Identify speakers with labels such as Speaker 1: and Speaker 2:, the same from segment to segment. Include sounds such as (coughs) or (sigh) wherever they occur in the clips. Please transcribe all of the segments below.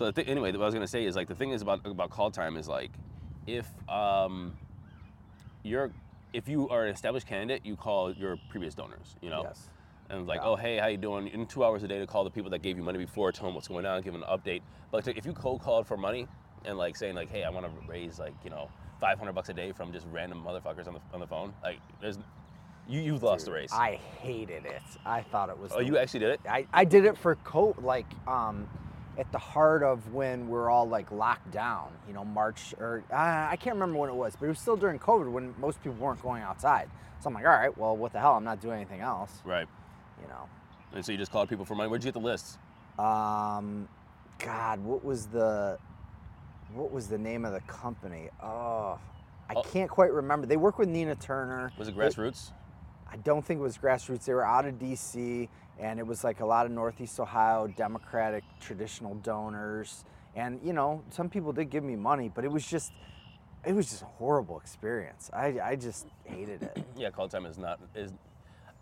Speaker 1: So the thing, anyway, what I was gonna say is like the thing is about about call time is like if um you're if you are an established candidate, you call your previous donors. You know.
Speaker 2: Yes.
Speaker 1: And like,
Speaker 2: Yeah.
Speaker 1: oh hey, how you doing? In two hours a day to call the people that gave you money before, tell them what's going on, give them an update. But if you cold called for money and like saying like, hey, I want to raise like you know 500 bucks a day from just random motherfuckers on the on the phone, like there's you you've lost the race.
Speaker 2: I hated it. I thought it was.
Speaker 1: oh, you actually did it?
Speaker 2: I, I did it for co like um at the heart of when we're all like locked down, you know, March or uh, I can't remember when it was, but it was still during COVID when most people weren't going outside. So I'm like, all right, well, what the hell? I'm not doing anything else,
Speaker 1: Right.
Speaker 2: you know.
Speaker 1: And so you just called people for money. Where'd you get the lists?
Speaker 2: Um, God, what was the what was the name of the company? Oh, I
Speaker 1: Oh.
Speaker 2: can't quite remember. They work with Nina Turner.
Speaker 1: Was it
Speaker 2: They-
Speaker 1: grassroots?
Speaker 2: I don't think it was grassroots. They were out of DC, and it was like a lot of Northeast Ohio Democratic traditional donors. And you know, some people did give me money, but it was just, it was just a horrible experience. I, I just hated it. (clears throat)
Speaker 1: Yeah, call time is not is.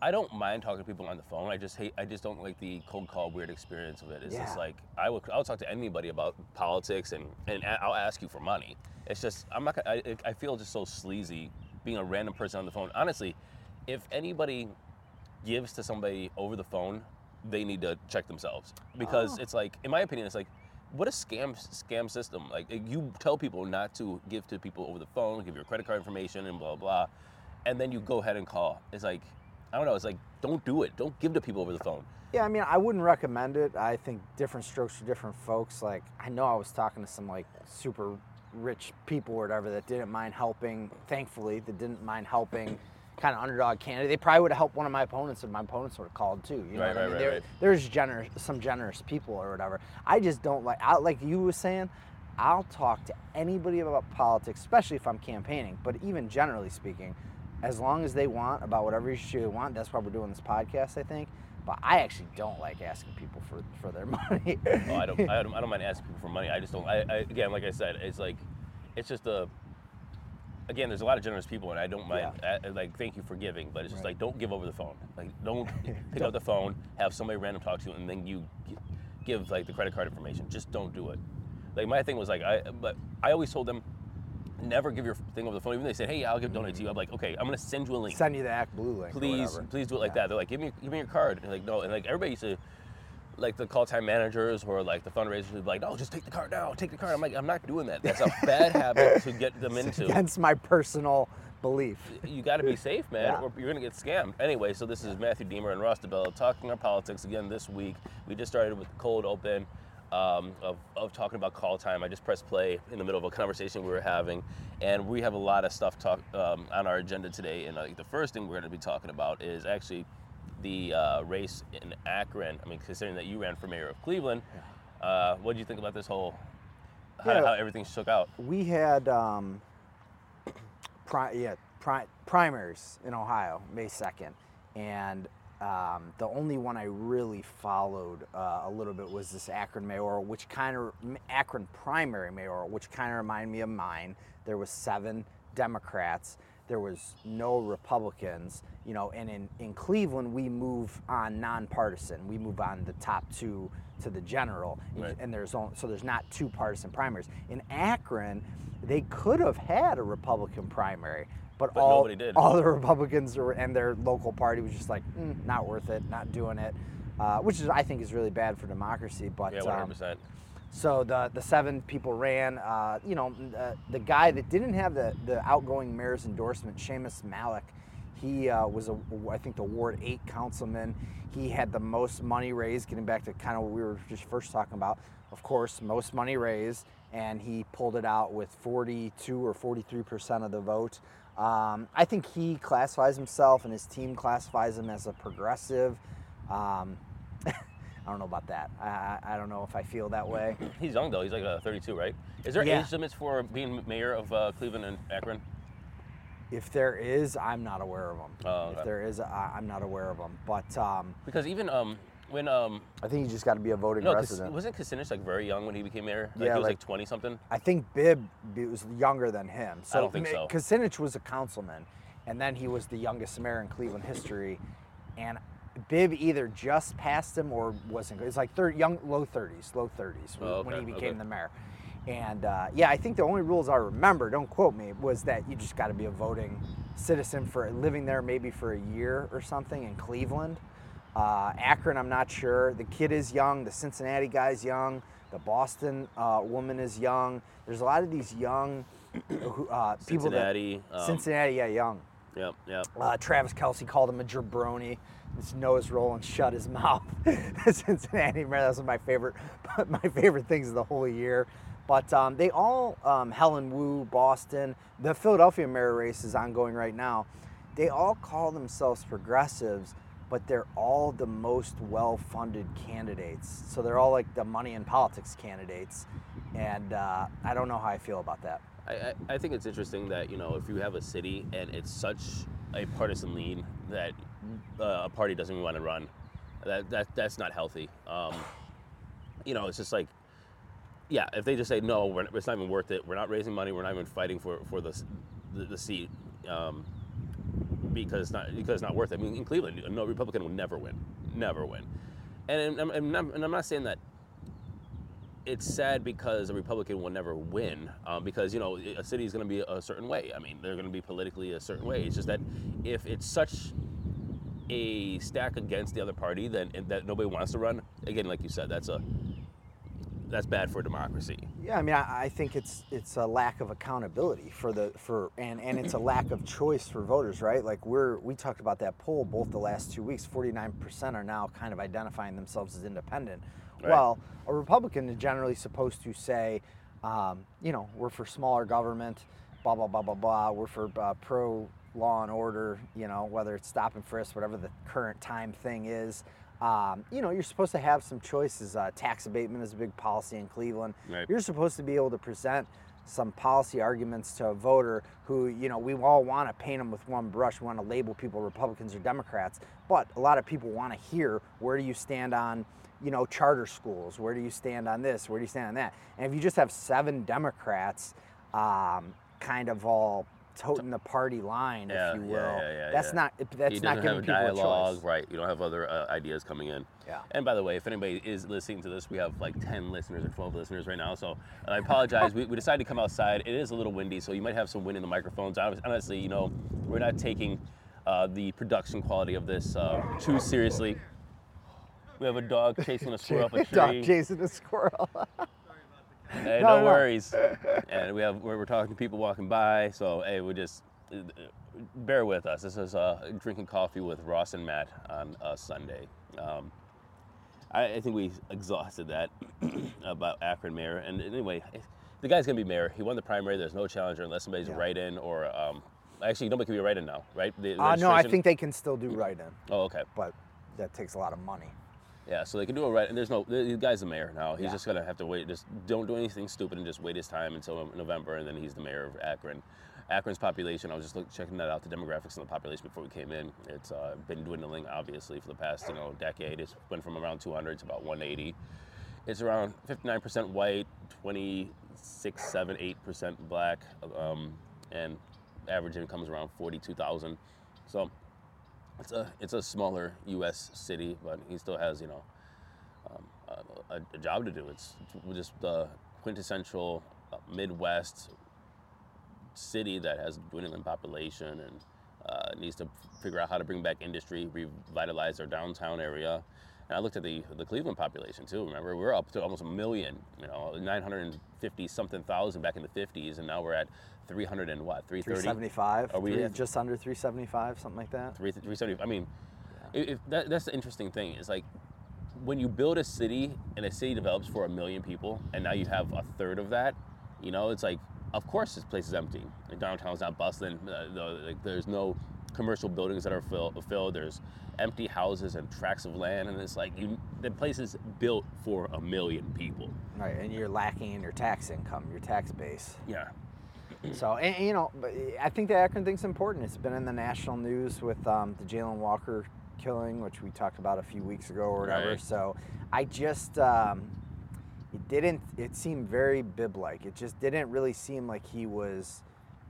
Speaker 1: I don't mind talking to people on the phone. I just hate. I just don't like the cold call weird experience of it. It's
Speaker 2: Yeah.
Speaker 1: just like I will. I'll talk to anybody about politics and and I'll ask you for money. It's just I'm not. I, I feel just so sleazy being a random person on the phone. Honestly, if anybody gives to somebody over the phone, they need to check themselves because
Speaker 2: Oh.
Speaker 1: it's like, in my opinion, it's like. What a scam scam system! Like you tell people not to give to people over the phone, give your credit card information, and blah blah, and then you go ahead and call. It's like, I don't know. It's like, don't do it. Don't give to people over the phone.
Speaker 2: Yeah, I mean, I wouldn't recommend it. I think different strokes for different folks. Like, I know I was talking to some like super rich people or whatever that didn't mind helping. Thankfully, that didn't mind helping kind of underdog candidate. They probably would have helped one of my opponents, and my opponents would have called too. You know
Speaker 1: Right,
Speaker 2: what I mean?
Speaker 1: right,
Speaker 2: There-
Speaker 1: right.
Speaker 2: There's generous, some generous people or whatever. I just don't like. I, like you were saying, I'll talk to anybody about politics, especially if I'm campaigning. But even generally speaking, as long as they want about whatever issue they want, that's why we're doing this podcast. I think. But I actually don't like asking people for, for their (laughs) money.
Speaker 1: Oh, I don't, I don't. I don't mind asking people for money. I just don't. I, I again, like I said, it's like, it's just a. Again, there's a lot of generous people, and I don't mind. uh, like, thank you for giving, but it's just
Speaker 2: Right.
Speaker 1: like, don't give over the phone. Like, don't (laughs) pick up the phone, have somebody random talk to you, and then you give like the credit card information. Just don't do it. Like my thing was like, I. But I always told them, never give your thing over the phone. Even they said, hey, I'll give donate to you. I'm like, okay, I'm gonna send you a link
Speaker 2: Send you the ActBlue link.
Speaker 1: please, please do it like
Speaker 2: Yeah.
Speaker 1: that. They're like, give me, give me your card. And like, no, and like everybody used to, like the call time managers or like the fundraisers would be like, no, just take the card now, take the card. I'm like, I'm not doing that. That's a (laughs) bad habit to get them into.
Speaker 2: Against my personal belief.
Speaker 1: You got to be safe, man,
Speaker 2: Yeah.
Speaker 1: or you're gonna get scammed. Anyway, so this is Matthew Deemer and Ross DiBello talking our politics again this week. We just started with cold open. Um, of, of talking about call time, I just pressed play in the middle of a conversation we were having, and we have a lot of stuff talk um, on our agenda today. And like the first thing we're going to be talking about is actually the uh, race in Akron. I mean, considering that you ran for mayor of Cleveland, uh, what do you think about this whole how,
Speaker 2: Yeah.
Speaker 1: how everything shook out?
Speaker 2: We had um, (clears throat) pri- yeah, pri- primaries in Ohio, May 2nd. And um, the only one I really followed uh, a little bit was this Akron mayoral, which kind of, Akron primary mayoral, which kind of reminded me of mine. There was seven Democrats. There was no Republicans, you know, and in, in Cleveland, we move on nonpartisan. We move on the top two to the general. And-
Speaker 1: Right.
Speaker 2: and there's only, so there's not two partisan primaries. In Akron, they could have had a Republican primary, but,
Speaker 1: But
Speaker 2: all all the Republicans were, and their local party was just like, mm, not worth it, not doing it, uh, which is I think is really bad for democracy. But
Speaker 1: Yeah,
Speaker 2: um,
Speaker 1: 100%.
Speaker 2: So the the seven people ran. Uh, you know, uh, the guy that didn't have the the outgoing mayor's endorsement, Shammas Malik, he uh, was a I think the Ward Eight councilman. He had the most money raised. Getting back to kind of what we were just first talking about, of course, most money raised, and he pulled it out with 42 or 43 percent of the vote. Um, I think he classifies himself, and his team classifies him as a progressive. Um, (laughs) I don't know about that. I, I I don't know if I feel that way. (clears throat)
Speaker 1: He's young though. He's like uh, 32, right? Is there
Speaker 2: Yeah.
Speaker 1: age limits for being mayor of uh, Cleveland and Akron?
Speaker 2: If there is, I'm not aware of them.
Speaker 1: Oh, okay.
Speaker 2: If there is, I, I'm not aware of them. But um,
Speaker 1: Because even um, when um,
Speaker 2: I think you just got to be a voting
Speaker 1: no,
Speaker 2: resident.
Speaker 1: wasn't Kucinich like very young when he became mayor? Like
Speaker 2: Yeah,
Speaker 1: he was like,
Speaker 2: like-
Speaker 1: 20 something.
Speaker 2: I think Bibb was younger than him. So
Speaker 1: don't think so.
Speaker 2: Kucinich was a councilman, and then he was the youngest mayor in Cleveland history. And Bibb either just passed him or wasn't. It's like third, young, low 30s, low 30s when,
Speaker 1: Oh,
Speaker 2: when
Speaker 1: okay,
Speaker 2: he became
Speaker 1: okay.
Speaker 2: the mayor. And uh, yeah, I think the only rules I remember, don't quote me, was that you just got to be a voting citizen for living there maybe for a year or something in Cleveland. Uh, Akron, I'm not sure. The kid is young. The Cincinnati guy's young. The Boston uh, woman is young. There's a lot of these young (coughs) uh, people that
Speaker 1: Cincinnati. um,
Speaker 2: Cincinnati, yeah, young.
Speaker 1: Yep, yep.
Speaker 2: Uh, Travis Kelce called him a jabroni. His nose roll and shut his (laughs) mouth. Cincinnati, one of my favorite, (laughs) my favorite things of the whole year. But um, they all, um, Helen Wu, Boston, the Philadelphia mayor race is ongoing right now. They all call themselves progressives, but they're all the most well-funded candidates. So they're all like the money and politics candidates, and uh, I don't know how I feel about that.
Speaker 1: I, I think it's interesting that you know if you have a city and it's such a partisan lean that uh, a party doesn't want to run, that, that that's not healthy. Um, you know, it's just like, yeah, if they just say no, we're, it's not even worth it. We're not raising money. We're not even fighting for for the the, the seat um, because it's not because it's not worth it. I mean, in Cleveland, no Republican will never win, never win. And, and, I'm, and I'm not saying that it's sad because a Republican will never win um, because you know a city is going to be a certain way. I mean, they're going to be politically a certain way. It's just that if it's such a stack against the other party, then that nobody wants to run. Again, like you said, that's a that's bad for democracy.
Speaker 2: Yeah, I mean, I, I think it's it's a lack of accountability for the for and and it's a lack of choice for voters, right? Like we're we talked about that poll both the last two weeks. Forty nine percent are now kind of identifying themselves as independent.
Speaker 1: Right.
Speaker 2: Well, a Republican is generally supposed to say, um, you know, we're for smaller government, blah blah blah blah blah. We're for uh, pro law and order, you know, whether it's stop and frisk, whatever the current time thing is. Um, you know, you're supposed to have some choices. Uh, tax abatement is a big policy in Cleveland.
Speaker 1: Right.
Speaker 2: You're supposed to be able to present some policy arguments to a voter who, you know, we all want to paint them with one brush. We want to label people Republicans or Democrats, but a lot of people want to hear where do you stand on, you know, charter schools? Where do you stand on this? Where do you stand on that? And if you just have seven Democrats, um, kind of all toting the party line,
Speaker 1: Yeah,
Speaker 2: if you will,
Speaker 1: yeah, yeah,
Speaker 2: that's not that's
Speaker 1: you
Speaker 2: not giving people a choice.
Speaker 1: right? You don't have other uh, ideas coming in.
Speaker 2: Yeah.
Speaker 1: And by the way, if anybody is listening to this, we have like 10 listeners or 12 listeners right now. So I apologize. we, we decided to come outside. It is a little windy, so you might have some wind in the microphones. Honestly, you know, we're not taking uh, the production quality of this uh, too seriously. We have a dog chasing a squirrel up a (laughs) tree.
Speaker 2: Dog chasing a squirrel. (laughs)
Speaker 1: Hey,
Speaker 2: No,
Speaker 1: no, worries. (laughs) and we have we're, we're talking to people walking by. So hey, we just bear with us. This is uh, drinking coffee with Ross and Matt on a Sunday. Um, I, I think we exhausted that (clears throat) about Akron mayor. And anyway, the guy's gonna be mayor. He won the primary. There's no challenger unless somebody's
Speaker 2: Yeah.
Speaker 1: a write-in or um, actually nobody can be a write-in now, right? The
Speaker 2: Uh, no, I think they can still do write-in,
Speaker 1: Oh, okay.
Speaker 2: but that takes a lot of money.
Speaker 1: Yeah, so they can do it right, and there's no. The guy's the mayor now. He's
Speaker 2: Yeah.
Speaker 1: just gonna have to wait. Just don't do anything stupid, and just wait his time until November, and then he's the mayor of Akron. Akron's population. I was just look, checking that out. The demographics of the population before we came in. It's uh, been dwindling, obviously, for the past you know decade. It's went from around 200 to about 180. It's around 59% white, 26, 7, 8 percent black, um, and average income is around 42,000. So it's a it's a smaller U.S. city, but he still has you know um, a, a, job to do. It's, it's just the quintessential uh, Midwest city that has dwindling population and uh, needs to figure out how to bring back industry, revitalize their downtown area. And I looked at the the Cleveland population too. Remember, we we're up to almost a million. You know, 950 something thousand back in the 50s, and now we're at 300 and what 330.
Speaker 2: 375.
Speaker 1: Are we
Speaker 2: three- just under 375, something like that?
Speaker 1: Three, 370. I mean, if, if that, that's the interesting thing is like when you build a city and a city develops for a million people and now you have a third of that, you know, it's like, of course this place is empty. The downtown's not bustling. Uh, the, like, there's no commercial buildings that are fill, filled. There's empty houses and tracts of land. And it's like, you, the place is built for a million people.
Speaker 2: Right, and you're lacking in your tax income, your tax base.
Speaker 1: Yeah. (clears throat)
Speaker 2: So, and, and, you know, I think the Akron thing's important. It's been in the national news with um, the Jayland Walker killing, which we talked about a few weeks ago or whatever.
Speaker 1: Right.
Speaker 2: So, I just, um, it didn't, it seemed very Bibb like. It just didn't really seem like he was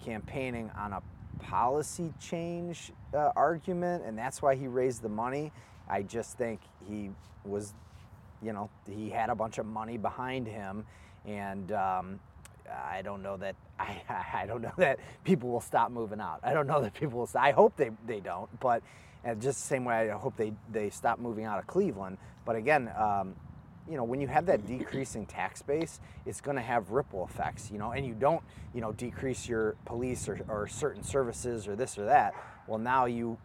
Speaker 2: campaigning on a policy change uh, argument, and that's why he raised the money. I just think he was, you know, he had a bunch of money behind him, and um, I don't know that (laughs) I, I don't know that people will stop moving out. I don't know that people will. Stop, I hope they, they don't, but and just the same way I hope they they stop moving out of Cleveland. But again, um, you know, when you have that decreasing tax base, it's going to have ripple effects. You know, and you don't you know decrease your police or, or certain services or this or that. Well, now you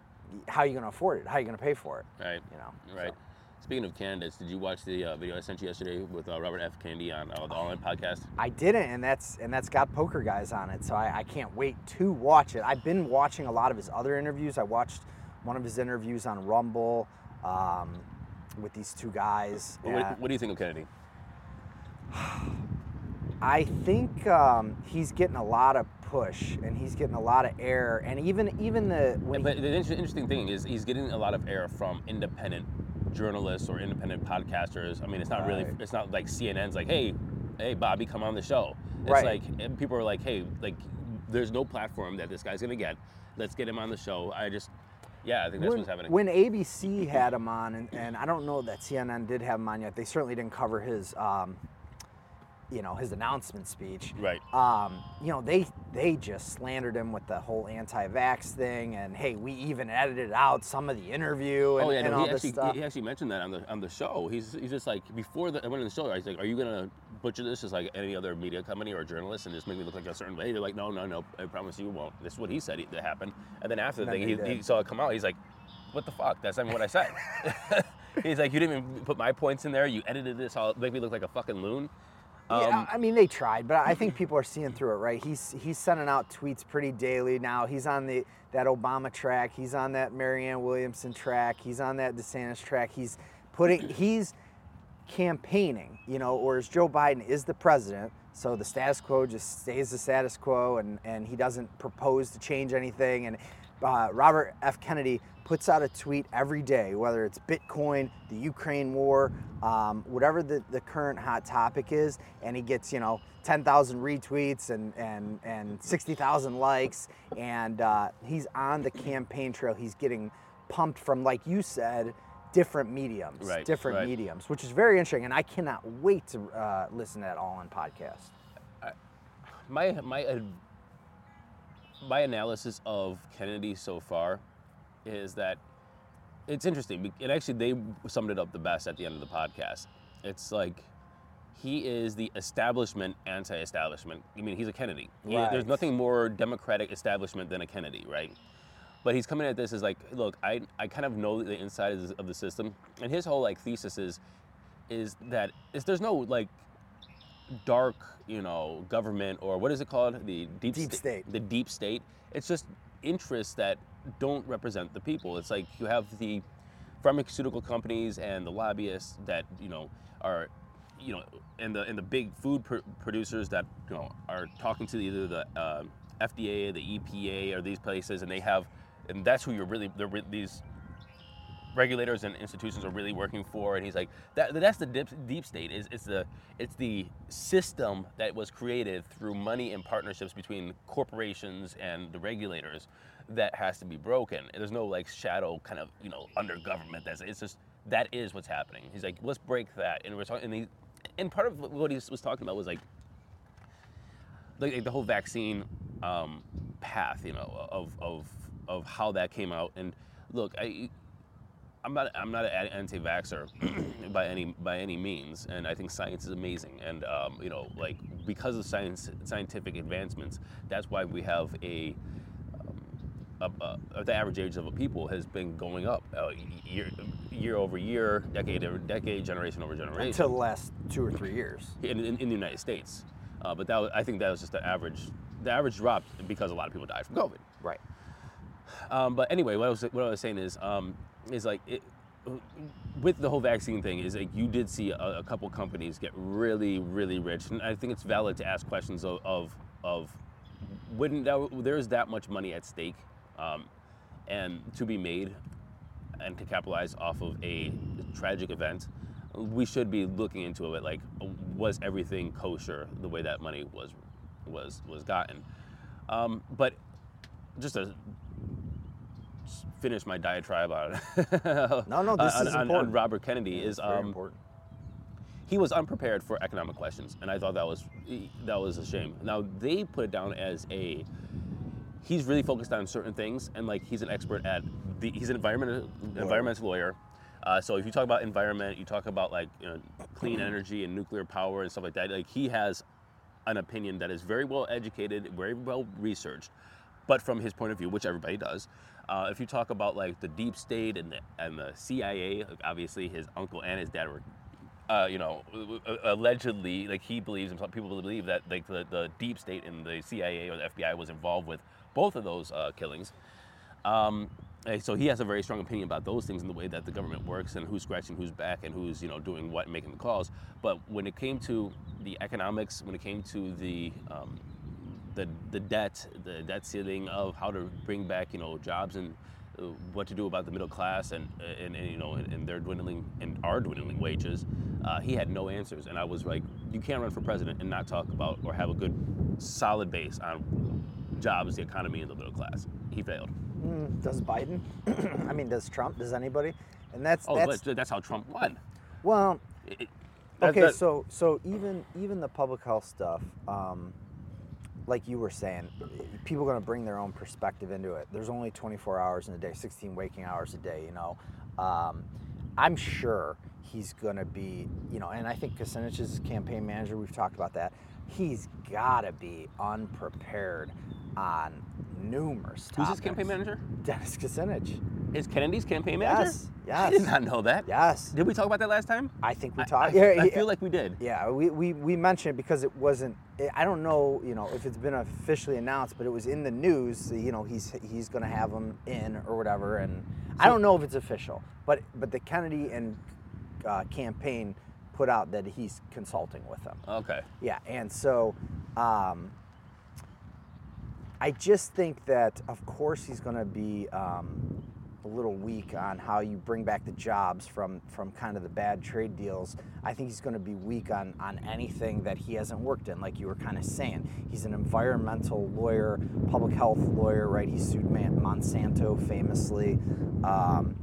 Speaker 2: how are you going to afford it? How are you going to pay for it?
Speaker 1: Right.
Speaker 2: You know.
Speaker 1: Right.
Speaker 2: so.
Speaker 1: Speaking of candidates, did you watch the uh, video I sent you yesterday with uh, Robert F. Kennedy on uh, the All In podcast?
Speaker 2: I didn't, and that's and that's got poker guys on it, so I, I can't wait to watch it. I've been watching a lot of his other interviews. I watched one of his interviews on Rumble um, with these two guys.
Speaker 1: What, what do you think of Kennedy?
Speaker 2: I think um, he's getting a lot of push, and he's getting a lot of air, and even even the when
Speaker 1: But the inter- interesting thing is he's getting a lot of air from independent journalists or independent podcasters. I mean, it's not really, it's not like CNN's like, hey, hey, Bobby, come on the show. It's
Speaker 2: Right.
Speaker 1: like and people are like, hey, like, there's no platform that this guy's gonna get. Let's get him on the show. I just, yeah, I think that's
Speaker 2: when,
Speaker 1: what's happening.
Speaker 2: when ABC had him on, and, and I don't know that CNN did have him on yet. They certainly didn't cover his, um, you know, his announcement speech.
Speaker 1: right.
Speaker 2: um, you know, they they just slandered him with the whole anti-vax thing, and hey, we even edited out some of the interview and,
Speaker 1: oh yeah,
Speaker 2: and
Speaker 1: no,
Speaker 2: all
Speaker 1: he
Speaker 2: this
Speaker 1: actually
Speaker 2: stuff.
Speaker 1: he actually mentioned that on the on the show. He's he's just like before the I went on the show. I was like, are you gonna butcher this as like any other media company or journalist and just make me look like a certain way? They're like, no, no, no. I promise you won't. This is what he said that happened. And then after the thing, he, he saw it come out. He's like, what the fuck? That's not even what I said. (laughs) (laughs) he's like, you didn't even put my points in there. You edited this all make me look like a fucking loon.
Speaker 2: yeah,
Speaker 1: Um,
Speaker 2: I mean they tried, but I (laughs) think people are seeing through it, right? He's he's sending out tweets pretty daily now. He's on the that Obama track. He's on that Marianne Williamson track. He's on that DeSantis track. He's putting he's campaigning, you know, or whereas Joe Biden is the president, so the status quo just stays the status quo, and and he doesn't propose to change anything. And uh, Robert F. Kennedy puts out a tweet every day, whether it's Bitcoin, the Ukraine war, um, whatever the, the current hot topic is, and he gets, you know, 10,000 retweets and, and, and 60,000 likes, and uh, he's on the campaign trail. He's getting pumped from, like you said, different mediums,
Speaker 1: Right,
Speaker 2: different
Speaker 1: right.
Speaker 2: mediums, which is very interesting, and I cannot wait to uh, listen to that All In podcast.
Speaker 1: my my ad- my analysis of Kennedy so far is that it's interesting. And actually, they summed it up the best at the end of the podcast. It's like he is the establishment anti-establishment. I mean, he's a Kennedy. He- there's nothing more democratic establishment than a Kennedy, right? But he's coming at this as like, look, I, I kind of know the inside of the- system, and his whole like thesis is, is that is there's no like dark, you know, government or what is it called? The deep,
Speaker 2: Deep
Speaker 1: sta-
Speaker 2: state.
Speaker 1: The deep state. It's just interests that don't represent the people. It's like you have the pharmaceutical companies and the lobbyists that you know are, you know, and the and the big food pr- producers that you know are talking to either the uh, FDA, the EPA, or these places, and they have, and that's who you're really. These regulators and institutions are really working for and he's like that that's the deep, deep state is it's the it's the system that was created through money and partnerships between corporations and the regulators that has to be broken there's no like shadow kind of you know under government that's it's just that is what's happening he's like let's break that and we're talking and, he, and part of what he was talking about was like like, like the whole vaccine um, path, you know, of, of of how that came out. And look, I I'm not I'm not an anti-vaxer (clears throat) by any by any means, and I think science is amazing. And um, you know, like because of science scientific advancements, that's why we have a uh, uh, the average age of a people has been going up uh, year, year over year, decade over decade, generation over generation
Speaker 2: Until the last two or three years.
Speaker 1: in, in, in the United States. Uh, but that was, I think that was just the average. The average dropped because a lot of people died from COVID.
Speaker 2: Right.
Speaker 1: Um, but anyway, what I was what I was saying is um, is like it, with the whole vaccine thing is like you did see a, a couple companies get really really rich, and I think it's valid to ask questions of of, of wouldn't that, there's that much money at stake um, and to be made and to capitalize off of a tragic event we should be looking into it like was everything kosher the way that money was was was gotten? Um, but just a finish my diatribe on it. (laughs)
Speaker 2: No, no, this
Speaker 1: on,
Speaker 2: is
Speaker 1: on- on
Speaker 2: important.
Speaker 1: Robert Kennedy is
Speaker 2: very
Speaker 1: um,
Speaker 2: important.
Speaker 1: he was unprepared for economic questions, and I thought that was that was a shame. Now they put it down as a he's really focused on certain things, and like he's an expert at the he's an environmental environmental lawyer. Uh, so if you talk about environment, you talk about like you know, clean (clears throat) energy and nuclear power and stuff like that. Like he has an opinion that is very well educated, very well researched, but from his point of view, which everybody does. Uh, if you talk about like the deep state and the, and the CIA, obviously his uncle and his dad were, uh, you know, allegedly, like he believes, and some people believe that like the, the deep state and the CIA or the FBI was involved with both of those uh, killings. Um, so he has a very strong opinion about those things and the way that the government works and who's scratching who's back and who's you know doing what and making the calls. But when it came to the economics, when it came to the um, the the debt, the debt ceiling of how to bring back you know jobs and uh, what to do about the middle class and and, and you know and, and their dwindling and our dwindling wages, uh, he had no answers. And I was like, you can't run for president and not talk about or have a good solid base on jobs, the economy, and the middle class. He failed.
Speaker 2: Mm, does Biden? (clears throat) I mean, does Trump? Does anybody? And that's
Speaker 1: Oh,
Speaker 2: that's
Speaker 1: but that's how Trump won.
Speaker 2: well.
Speaker 1: It- it- that-
Speaker 2: Okay,
Speaker 1: that-
Speaker 2: so so even even the public health stuff, um, like you were saying, people are going to bring their own perspective into it. There's only 24 hours in a day, 16 waking hours a day. You know, um, I'm sure he's going to be, you know, and I think Kucinich is his campaign manager. We've talked about that. He's got to be unprepared on numerous
Speaker 1: Who's
Speaker 2: topics.
Speaker 1: his campaign manager?
Speaker 2: Dennis Kucinich.
Speaker 1: Is Kennedy's campaign manager?
Speaker 2: Yes,
Speaker 1: I did not know that.
Speaker 2: Yes,
Speaker 1: Did we talk about that last time?
Speaker 2: I think we talked.
Speaker 1: I,
Speaker 2: yeah,
Speaker 1: I feel like we did.
Speaker 2: Yeah, we, we, we mentioned it because it wasn't. I don't know, you know, if it's been officially announced, but it was in the news. You know, he's he's going to have them in or whatever, and I don't know if it's official. But but the Kennedy and uh, campaign put out that he's consulting with them.
Speaker 1: Okay.
Speaker 2: Yeah, and so um, I just think that, of course, he's going to be um, a little weak on how you bring back the jobs from from kind of the bad trade deals. I think he's going to be weak on on anything that he hasn't worked in, like you were kind of saying. He's an environmental lawyer, public health lawyer, right? He sued Monsanto famously. Um,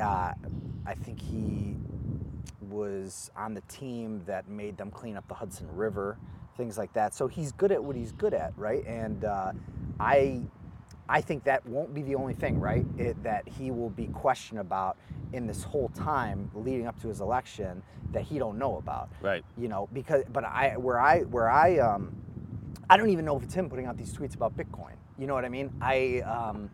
Speaker 2: uh, I think he was on the team that made them clean up the Hudson River, things like that. So he's good at what he's good at, right? And uh, I, I think that won't be the only thing, right? It, that he will be questioned about in this whole time leading up to his election that he don't know about,
Speaker 1: Right.
Speaker 2: you know? Because, but I, where I, where I, um, I don't even know if it's him putting out these tweets about Bitcoin. You know what I mean? I, um,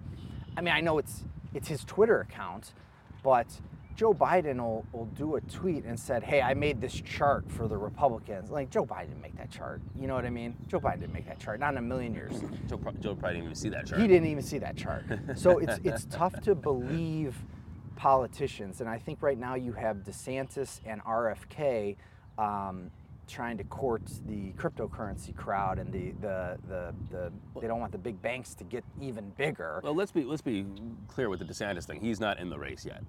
Speaker 2: I mean, I know it's it's his Twitter account, but Joe Biden will, will do a tweet and said, "Hey, I made this chart for the Republicans." Like Joe Biden didn't make that chart. You know what I mean? Joe Biden didn't make that chart. Not in a million years.
Speaker 1: Joe, Joe probably didn't even see that chart.
Speaker 2: He didn't even see that chart. (laughs) So it's it's tough to believe politicians, and I think right now you have DeSantis and RFK um, trying to court the cryptocurrency crowd, and the, the the the they don't want the big banks to get even bigger.
Speaker 1: Well, let's be let's be clear with the DeSantis thing. He's not in the race yet.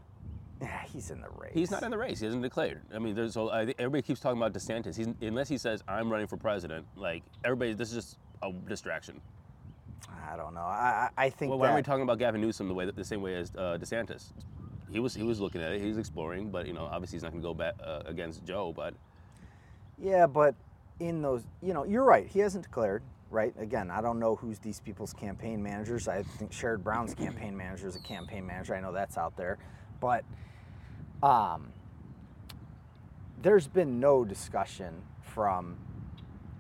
Speaker 2: Yeah, he's in the race.
Speaker 1: He's not in the race. He hasn't declared. I mean, there's so I think everybody keeps talking about DeSantis. He's, unless he says I'm running for president, like everybody, this is just a distraction.
Speaker 2: I don't know. I I think
Speaker 1: Well, why
Speaker 2: that,
Speaker 1: are we talking about Gavin Newsom the way the same way as uh, DeSantis? He was he was looking at it. He was exploring, but you know, obviously he's not going to go back uh, against Joe. But
Speaker 2: Yeah, but in those, you know, you're right. He hasn't declared, right? Again, I don't know who's these people's campaign managers. I think Sherrod Brown's campaign manager is a campaign manager. I know that's out there, but um, there's been no discussion from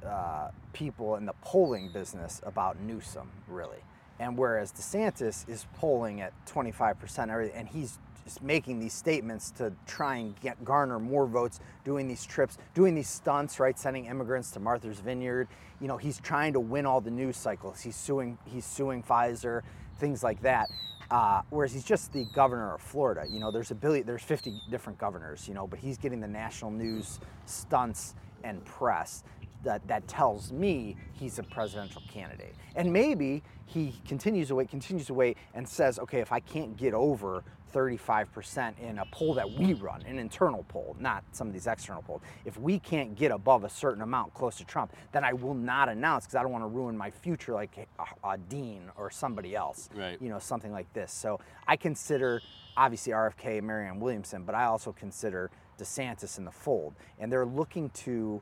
Speaker 2: uh, people in the polling business about Newsom, really. And whereas DeSantis is polling at 25% everything, and he's just making these statements to try and get garner more votes, doing these trips, doing these stunts, right? Sending immigrants to Martha's Vineyard. You know, he's trying to win all the news cycles. He's suing, he's suing Pfizer, things like that. Uh, whereas he's just the governor of Florida. You know, there's a billion, there's 50 different governors. You know, but he's getting the national news stunts and press that, that tells me he's a presidential candidate. And maybe he continues to wait, continues wait, and says, okay, if I can't get over 35% in a poll that we run, an internal poll, not some of these external polls. If we can't get above a certain amount close to Trump, then I will not announce because I don't want to ruin my future like a, a Dean or somebody else.
Speaker 1: Right.
Speaker 2: You know, something like this. So I consider obviously RFK and Marianne Williamson, but I also consider DeSantis in the fold. And they're looking to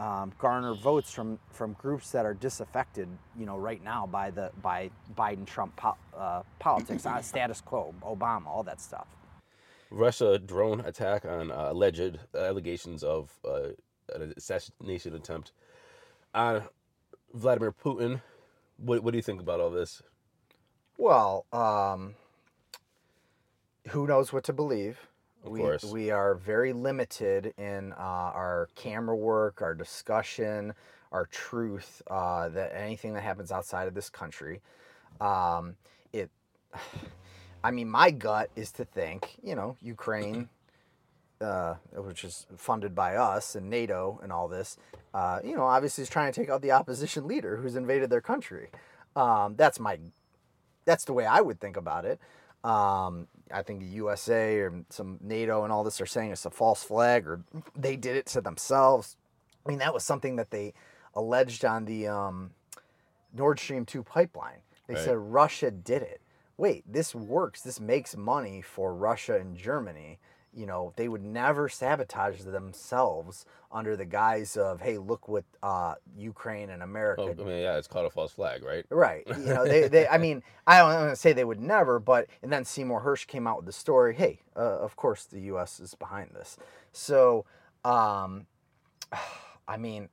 Speaker 2: um, garner votes from from groups that are disaffected, you know, right now by the by Biden Trump po- uh, politics, uh, (clears throat) status quo, Obama, all that stuff.
Speaker 1: Russia drone attack on uh, alleged allegations of uh, an assassination attempt on Vladimir Putin. What, what do you think about all this?
Speaker 2: Well, um, who knows what to believe?
Speaker 1: Of
Speaker 2: we,
Speaker 1: course.
Speaker 2: we are very limited in uh, our camera work, our discussion, our truth. Uh, that anything that happens outside of this country, um, it. (sighs) I mean, my gut is to think, you know, Ukraine, uh, which is funded by us and NATO and all this, uh, you know, obviously is trying to take out the opposition leader who's invaded their country. Um, that's my that's the way I would think about it. Um, I think the USA or some NATO and all this are saying it's a false flag or they did it to themselves. I mean, that was something that they alleged on the um, Nord Stream 2 pipeline. They
Speaker 1: Right.
Speaker 2: said Russia did it. Wait, this works. This makes money for Russia and Germany. You know, they would never sabotage themselves under the guise of, hey, look what uh, Ukraine and America
Speaker 1: Oh, I mean, yeah, it's called a false flag, right?
Speaker 2: Right. You know, they, (laughs) they I mean, I don't want to say they would never, but and then Seymour Hersh came out with the story. Hey, uh, of course the U.S. is behind this. So, um, (sighs) I mean,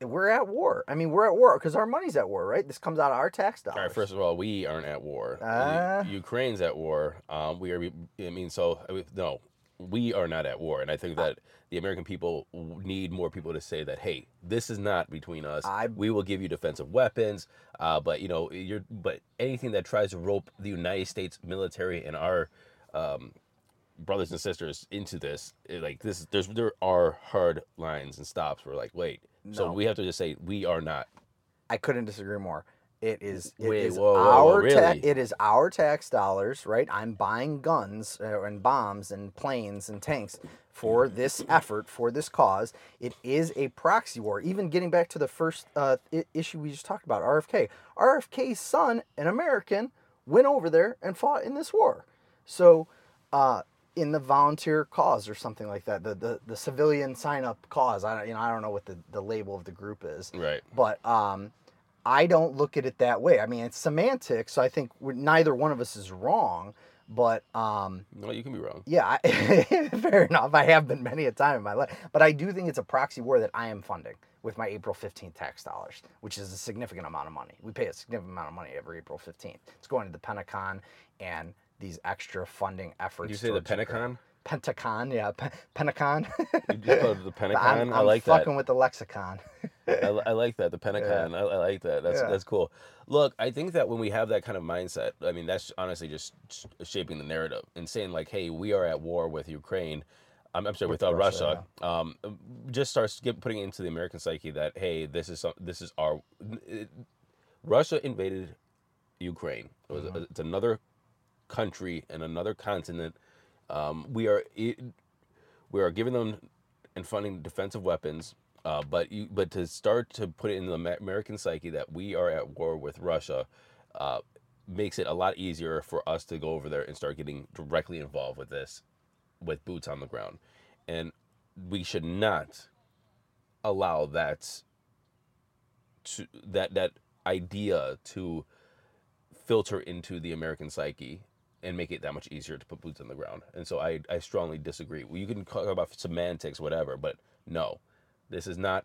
Speaker 2: we're at war. I mean, we're at war because our money's at war, right? This comes out of our tax dollars.
Speaker 1: All right. First of all, we aren't at war. U-
Speaker 2: Ah.
Speaker 1: Ukraine's at war. Um, we are. I mean, so no, we are not at war, and I think that the American people need more people to say that, hey, this is not between us.
Speaker 2: I-
Speaker 1: we will give you defensive weapons, uh, but you know, you're. But anything that tries to rope the United States military and our um, brothers and sisters into this, it, like this, there's there are hard lines and stops. We're like, wait. So we have to just say we are not.
Speaker 2: I couldn't disagree more. It is it
Speaker 1: Wait,
Speaker 2: is
Speaker 1: whoa, whoa, whoa,
Speaker 2: our ta-
Speaker 1: really?
Speaker 2: it is our tax dollars, right? I'm buying guns uh, and bombs and planes and tanks for this effort for this cause. It is a proxy war. Even getting back to the first uh, I- issue we just talked about, RFK. RFK's son, an American, went over there and fought in this war. So, uh, in the volunteer cause or something like that, the the, the civilian sign up cause. I don't, you know I don't know what the, the label of the group is
Speaker 1: Right.
Speaker 2: but um, I don't look at it that way. I mean, it's semantics, so I think neither one of us is wrong. But um,
Speaker 1: No, you can be wrong.
Speaker 2: yeah, I, (laughs) fair enough. I have been many a time in my life, but I do think it's a proxy war that I am funding with my April 15th tax dollars, which is a significant amount of money. We pay a significant amount of money every April 15th. It's going to the Pentagon and these extra funding efforts.
Speaker 1: Did you say the
Speaker 2: Pentagon? Ukraine.
Speaker 1: Pentagon?
Speaker 2: Pentacon, yeah, pe- Pentacon. (laughs)
Speaker 1: You just called it the (laughs) Pentagon.
Speaker 2: I'm,
Speaker 1: I
Speaker 2: I'm
Speaker 1: like that.
Speaker 2: fucking with the lexicon.
Speaker 1: I, I like that. The (laughs) Pentagon. I, I like that. That's
Speaker 2: Yeah.
Speaker 1: that's cool. Look, I think that when we have that kind of mindset, I mean, that's honestly just shaping the narrative and saying like, "Hey, we are at war with Ukraine." I'm, I'm sorry, with,
Speaker 2: With
Speaker 1: uh,
Speaker 2: Russia,
Speaker 1: Russia. Um, just starts putting it into the American psyche that hey, this is some, this is our. It, Russia invaded Ukraine. It was,
Speaker 2: Mm-hmm.
Speaker 1: It's another country and another continent. Um, we are it, we are giving them and funding defensive weapons. Uh, but you, but to start to put it in the American psyche that we are at war with Russia, uh, makes it a lot easier for us to go over there and start getting directly involved with this, with boots on the ground, and we should not allow that to that that idea to filter into the American psyche and make it that much easier to put boots on the ground. And so I, I strongly disagree. Well, You can talk about semantics, whatever, but no, this is not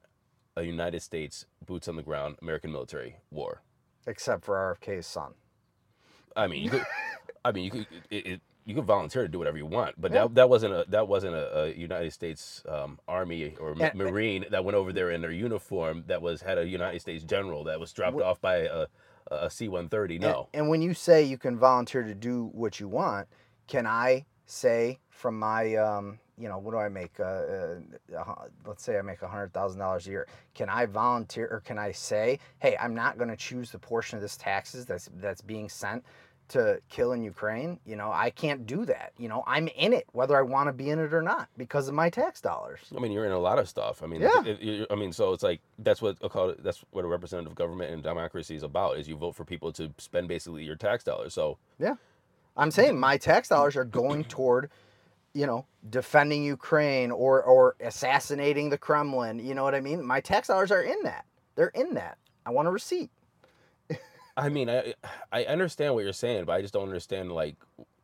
Speaker 1: a United States boots on the ground American military war.
Speaker 2: Except for RFK's son.
Speaker 1: I mean, you could, (laughs) I mean, you could, it, it, you could volunteer to do whatever you want, but
Speaker 2: Yeah.
Speaker 1: that, that wasn't a that wasn't a, a United States um, Army or
Speaker 2: And-
Speaker 1: Marine that went over there in their uniform that was had a United States general that was dropped off by a a C one thirty. No,
Speaker 2: And, and when you say you can volunteer to do what you want, can I say from my, um, you know, what do I make? Uh, uh, let's say I make hundred thousand dollars a year. Can I volunteer, or can I say, hey, I'm not going to choose the portion of this taxes that's that's being sent to kill in Ukraine, you know, I can't do that. You know, I'm in it whether I want to be in it or not because of my tax dollars.
Speaker 1: I mean, you're in a lot of stuff. I mean,
Speaker 2: Yeah.
Speaker 1: it- it- I mean, so it's like that's what call it, that's what a representative government and democracy is about. Is you vote for people to spend basically your tax dollars. So
Speaker 2: Yeah. I'm saying my tax dollars are going toward, you know, defending Ukraine or or assassinating the Kremlin. You know what I mean? My tax dollars are in that. They're in that. I want a receipt.
Speaker 1: I mean, I I understand what you're saying, but I just don't understand. Like,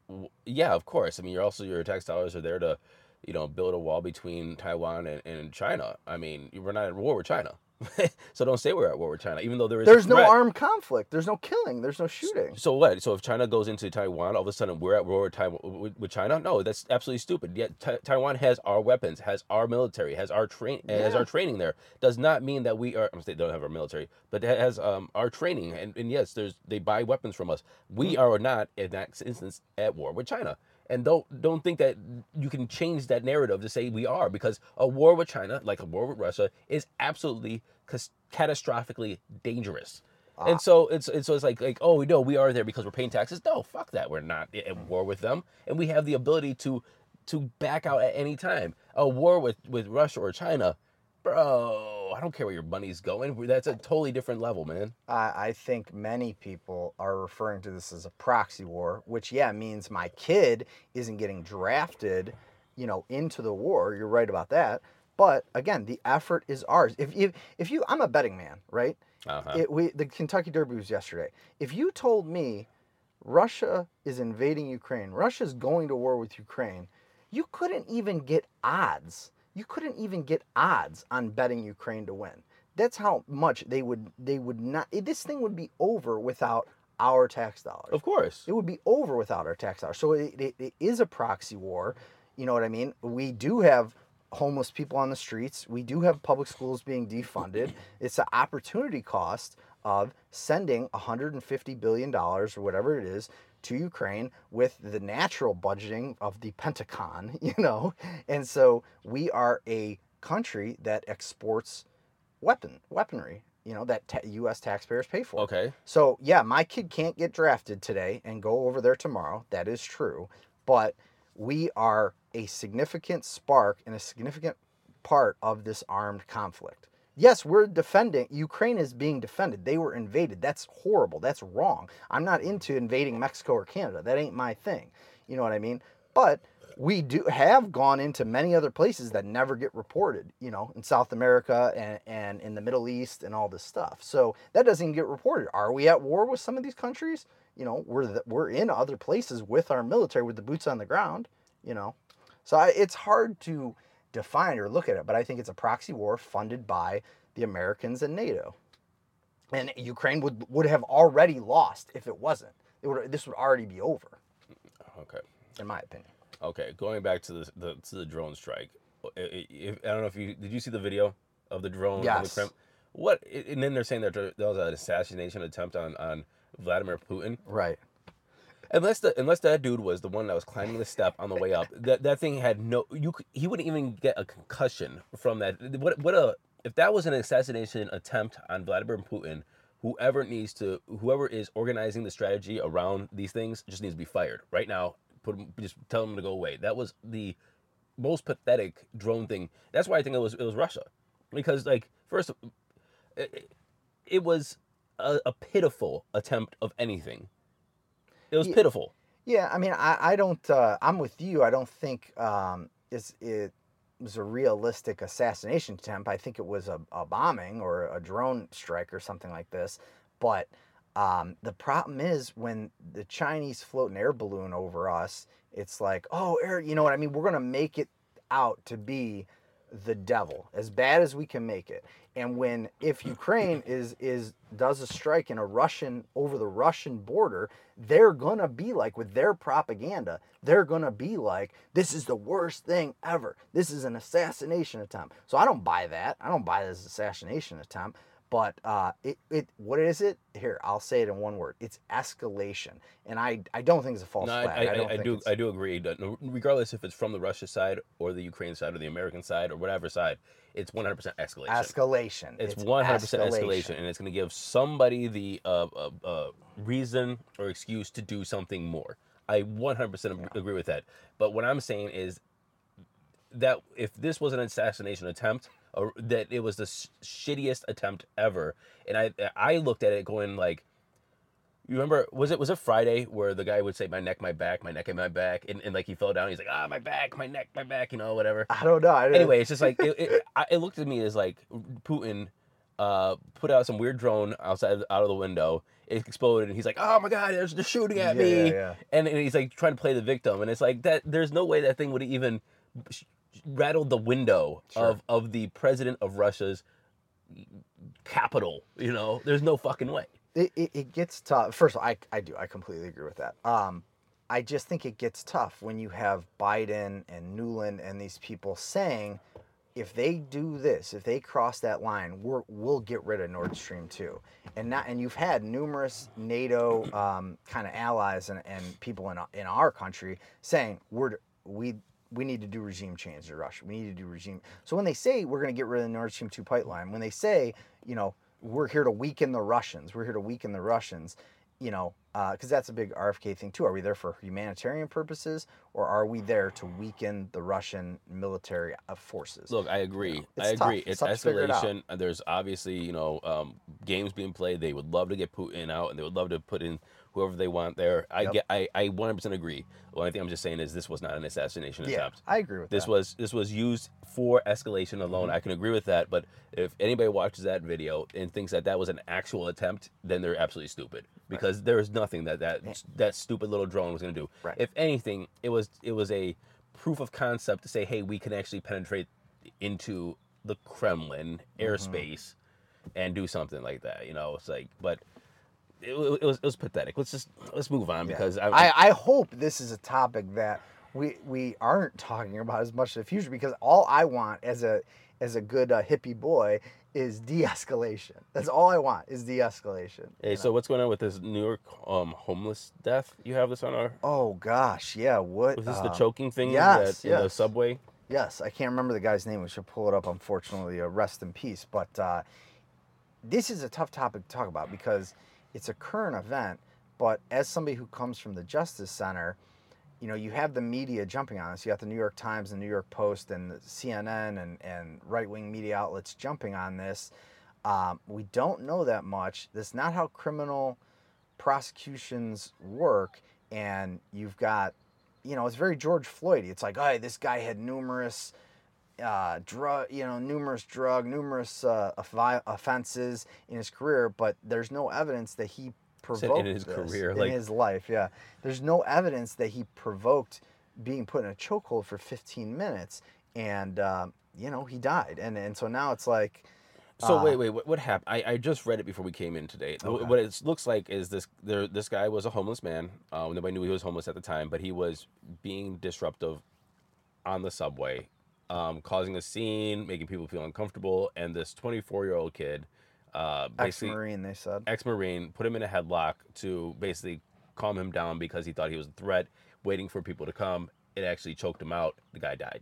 Speaker 1: w- yeah, of course. I mean, you're also your tax dollars are there to, you know, build a wall between Taiwan and, and China. I mean, we're not at war with China, (laughs) so don't say we're at war with China, even though there is.
Speaker 2: There's no armed conflict. There's no killing. There's no shooting.
Speaker 1: So what? So if China goes into Taiwan, all of a sudden we're at war with, Taiwan, with, with China? No, that's absolutely stupid. Yet Ta- Taiwan has our weapons, has our military, has our train, has our training there. Does not mean that we are. I'm saying they don't have our military, but it has um, our training. And, and yes, there's they buy weapons from us. We are not in that instance at war with China. And don't don't think that you can change that narrative to say we are because a war with China, like a war with Russia, is absolutely cas- catastrophically dangerous. Ah. And so it's, it's so it's like like oh no we are there because we're paying taxes. No, fuck that. We're not at war with them, and we have the ability to to back out at any time. A war with with Russia or China, bro. I don't care where your money's going. That's a totally different level, man.
Speaker 2: I, I think many people are referring to this as a proxy war, which yeah means my kid isn't getting drafted, you know, into the war. You're right about that. But again, the effort is ours. If if, if you, I'm a betting man, right?
Speaker 1: Uh-huh.
Speaker 2: It, we the Kentucky Derby was yesterday. If you told me Russia is invading Ukraine, Russia's going to war with Ukraine, you couldn't even get odds. You couldn't even get odds on betting Ukraine to win. That's how much they would they would not this thing would be over without our tax dollars.
Speaker 1: Of course.
Speaker 2: It would be over without our tax dollars. So it, it, it is a proxy war. You know what I mean? We do have homeless people on the streets. We do have public schools being defunded. It's the opportunity cost of sending 150 billion dollars or whatever it is to Ukraine with the natural budgeting of the Pentagon, (laughs) you know. And so we are a country that exports weapon weaponry, you know, that ta- US taxpayers pay for.
Speaker 1: Okay.
Speaker 2: So yeah, my kid can't get drafted today and go over there tomorrow. That is true, but we are a significant spark and a significant part of this armed conflict. Yes, we're defending. Ukraine is being defended. They were invaded. That's horrible. That's wrong. I'm not into invading Mexico or Canada. That ain't my thing. You know what I mean? But we do have gone into many other places that never get reported, you know, in South America and, and in the Middle East and all this stuff. So that doesn't get reported. Are we at war with some of these countries? You know, we're the, we're in other places with our military with the boots on the ground, you know. So I, it's hard to define or look at it, but I think it's a proxy war funded by the Americans and NATO. And Ukraine would would have already lost if it wasn't. It would this would already be over,
Speaker 1: Okay.
Speaker 2: in my opinion.
Speaker 1: Okay. Going back to the, the to the drone strike. I- I- If, I don't know if you did you see the video of the drone? the
Speaker 2: Yes.
Speaker 1: Krem- What? And then they're saying that there was an assassination attempt on on Vladimir Putin.
Speaker 2: Right.
Speaker 1: Unless the unless that dude was the one that was climbing the step on the way up, that that thing had no you he wouldn't even get a concussion from that. What what a if that was an assassination attempt on Vladimir Putin, whoever needs to whoever is organizing the strategy around these things just needs to be fired right now. Put just tell them to go away. That was the most pathetic drone thing. That's why I think it was it was Russia, because like first, it, it was a, a pitiful attempt of anything. It was
Speaker 2: Ye-
Speaker 1: pitiful.
Speaker 2: Yeah, I mean, I, I don't. Uh, I'm with you. I don't think um, it's, it was a realistic assassination attempt. I think it was a, a bombing or a drone strike or something like this. But um, the problem is when the Chinese float an air balloon over us, it's like, oh, air. You know what I mean? We're gonna make it out to be the devil, as bad as we can make it. And when if Ukraine is is does a strike in a Russian over the Russian border, they're gonna be like with their propaganda, they're gonna be like, this is the worst thing ever. This is an assassination attempt. So I don't buy that. I don't buy this assassination attempt. But uh, it, it what is it? Here, I'll say it in one word. It's escalation, and I, I don't think it's a false
Speaker 1: No, I,
Speaker 2: flag.
Speaker 1: I,
Speaker 2: don't
Speaker 1: I, I do
Speaker 2: it's-
Speaker 1: I do agree. Regardless if it's from the Russia side or the Ukraine side or the American side or whatever side, it's 100% escalation.
Speaker 2: Escalation.
Speaker 1: It's 100% escalation. and it's going to give somebody the uh, uh, uh, reason or excuse to do something more. I 100% agree with that. But what I'm saying is that if this was an assassination attempt, that it was the sh- shittiest attempt ever, and I I looked at it going like, you remember was it was it Friday where the guy would say my neck, my back, my neck, and my back, and, and like he fell down, he's like ah my back, my neck, my back, you know whatever.
Speaker 2: I don't know. I don't-
Speaker 1: Anyway, it's just like it, it, I- it looked at me as like Putin uh, put out some weird drone outside out of the window. It exploded, and he's like, "Oh my God, they're, they're shooting at
Speaker 2: Yeah,
Speaker 1: me!"
Speaker 2: yeah, yeah.
Speaker 1: And, and he's like trying to play the victim, and it's like that. There's no way that thing would even rattled the window
Speaker 2: Sure.
Speaker 1: of of the president of Russia's capital. You know, there's no fucking way.
Speaker 2: it, it, it gets tough. First of all, I, I do. I completely agree with that. Um, I just think it gets tough when you have Biden and Nuland and these people saying, if they do this, if they cross that line, we're, we'll get rid of Nord Stream 2. And not, and you've had numerous NATO um, kind of allies and, and people in, in our country saying, we're, we, we need to do regime change in Russia. We need to do regime. So when they say we're going to get rid of the Nord Stream 2 pipeline, when they say, you know, we're here to weaken the Russians, we're here to weaken the Russians, you know, because that's a big RFK thing too. Are we there for humanitarian purposes or are we there to weaken the Russian military uh, forces?
Speaker 1: Look, I agree.
Speaker 2: it's
Speaker 1: I
Speaker 2: tough.
Speaker 1: agree.
Speaker 2: It's to it
Speaker 1: escalation. There's obviously, you know, um, games being played. They would love to get Putin out, and they would love to put in whoever they want there. I
Speaker 2: Yep.
Speaker 1: get. I, I 100% agree. The only thing I'm just saying is this was not an assassination
Speaker 2: yeah,
Speaker 1: attempt.
Speaker 2: I agree with
Speaker 1: This
Speaker 2: that.
Speaker 1: was this was used for escalation alone.
Speaker 2: Mm-hmm.
Speaker 1: I can agree with that. But if anybody watches that video and thinks that that was an actual attempt, then they're absolutely stupid because there is nothing that that that stupid little drone was going to do.
Speaker 2: Right.
Speaker 1: If anything, it was it was a proof of concept to say, hey, we can actually penetrate into the Kremlin
Speaker 2: Mm-hmm.
Speaker 1: airspace and do something like that. You know, it's like, but. It, it was it was pathetic. Let's just let's move on
Speaker 2: Yeah.
Speaker 1: because
Speaker 2: I, I hope this is a topic that we we aren't (laughs) talking about as much in the future because all I want as a as a good uh, hippie boy is de-escalation. That's all I want is de-escalation.
Speaker 1: Hey,
Speaker 2: you
Speaker 1: so what's going on with this New York um, homeless death? You have this on our.
Speaker 2: Oh gosh, yeah. What
Speaker 1: Was this the
Speaker 2: uh,
Speaker 1: choking thing
Speaker 2: yes,
Speaker 1: that, in the subway?
Speaker 2: Yes, I can't remember the guy's name. We should pull it up. Unfortunately, uh, rest in peace. But uh, this is a tough topic to talk about because it's a current event. But as somebody who comes from the Justice Center, you know, you have the media jumping on this. You got the New York Times, and New York Post, and CNN and, and right wing media outlets jumping on this. Um, we don't know that much. That's not how criminal prosecutions work. And you've got, you know, it's very George Floyd. It's like, oh, this guy had numerous uh, drug, you know, numerous drug, numerous uh, offenses in his career, but there's no evidence that he provoked
Speaker 1: in his
Speaker 2: this,
Speaker 1: career,
Speaker 2: in
Speaker 1: like-
Speaker 2: his life. Yeah, there's no evidence that he provoked being put in a chokehold for 15 minutes, and um, you know he died, and and so now it's like,
Speaker 1: So
Speaker 2: uh,
Speaker 1: wait, wait, what, what happened? I, I just read it before we came in today.
Speaker 2: Okay.
Speaker 1: What it looks like is this: there, this guy was a homeless man. Uh, nobody knew he was homeless at the time, but he was being disruptive on the subway, um, causing a scene, making people feel uncomfortable. And this 24-year-old kid, uh, basically
Speaker 2: ex-marine, they said.
Speaker 1: ex-marine put him in a headlock to basically calm him down because he thought he was a threat waiting for people to come it actually choked him out the guy died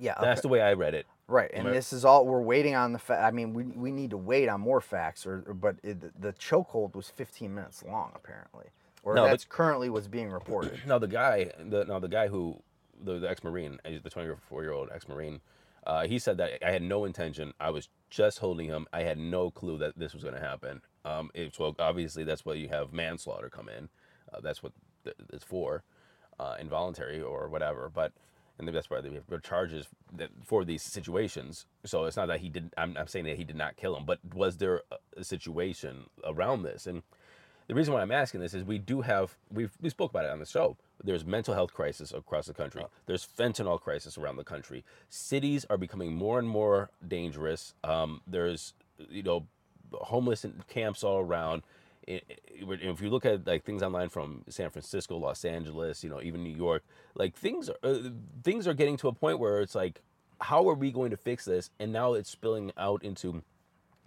Speaker 2: Yeah,
Speaker 1: that's
Speaker 2: okay.
Speaker 1: the way i read it
Speaker 2: Right, and this is all we're waiting on the. Fa- I mean, we, we need to wait on more facts, or, or- but it, the chokehold was 15 minutes long, apparently, or
Speaker 1: No, but-
Speaker 2: that's currently what's being reported. (clears throat)
Speaker 1: now the guy the now the guy who the, the ex-marine uh, the 24 year old ex-marine uh, he said that i had no intention. I was just holding him. I had no clue that this was going to happen. Um, so obviously that's why you have manslaughter come in. Uh, that's what th- it's for uh, involuntary or whatever but and that's why they have charges that, for these situations. So it's not that he did I'm, I'm saying that he did not kill him but was there a, a situation around this? And the reason why I'm asking this is we do have we've we spoke about it on the show. There's mental health crisis across the country. There's fentanyl crisis around the country. Cities are becoming more and more dangerous. Um, there's you know homeless camps all around. I- I- If you look at like things online from San Francisco, Los Angeles, you know even New York, like things are uh, things are getting to a point where it's like, how are we going to fix this? And now it's spilling out into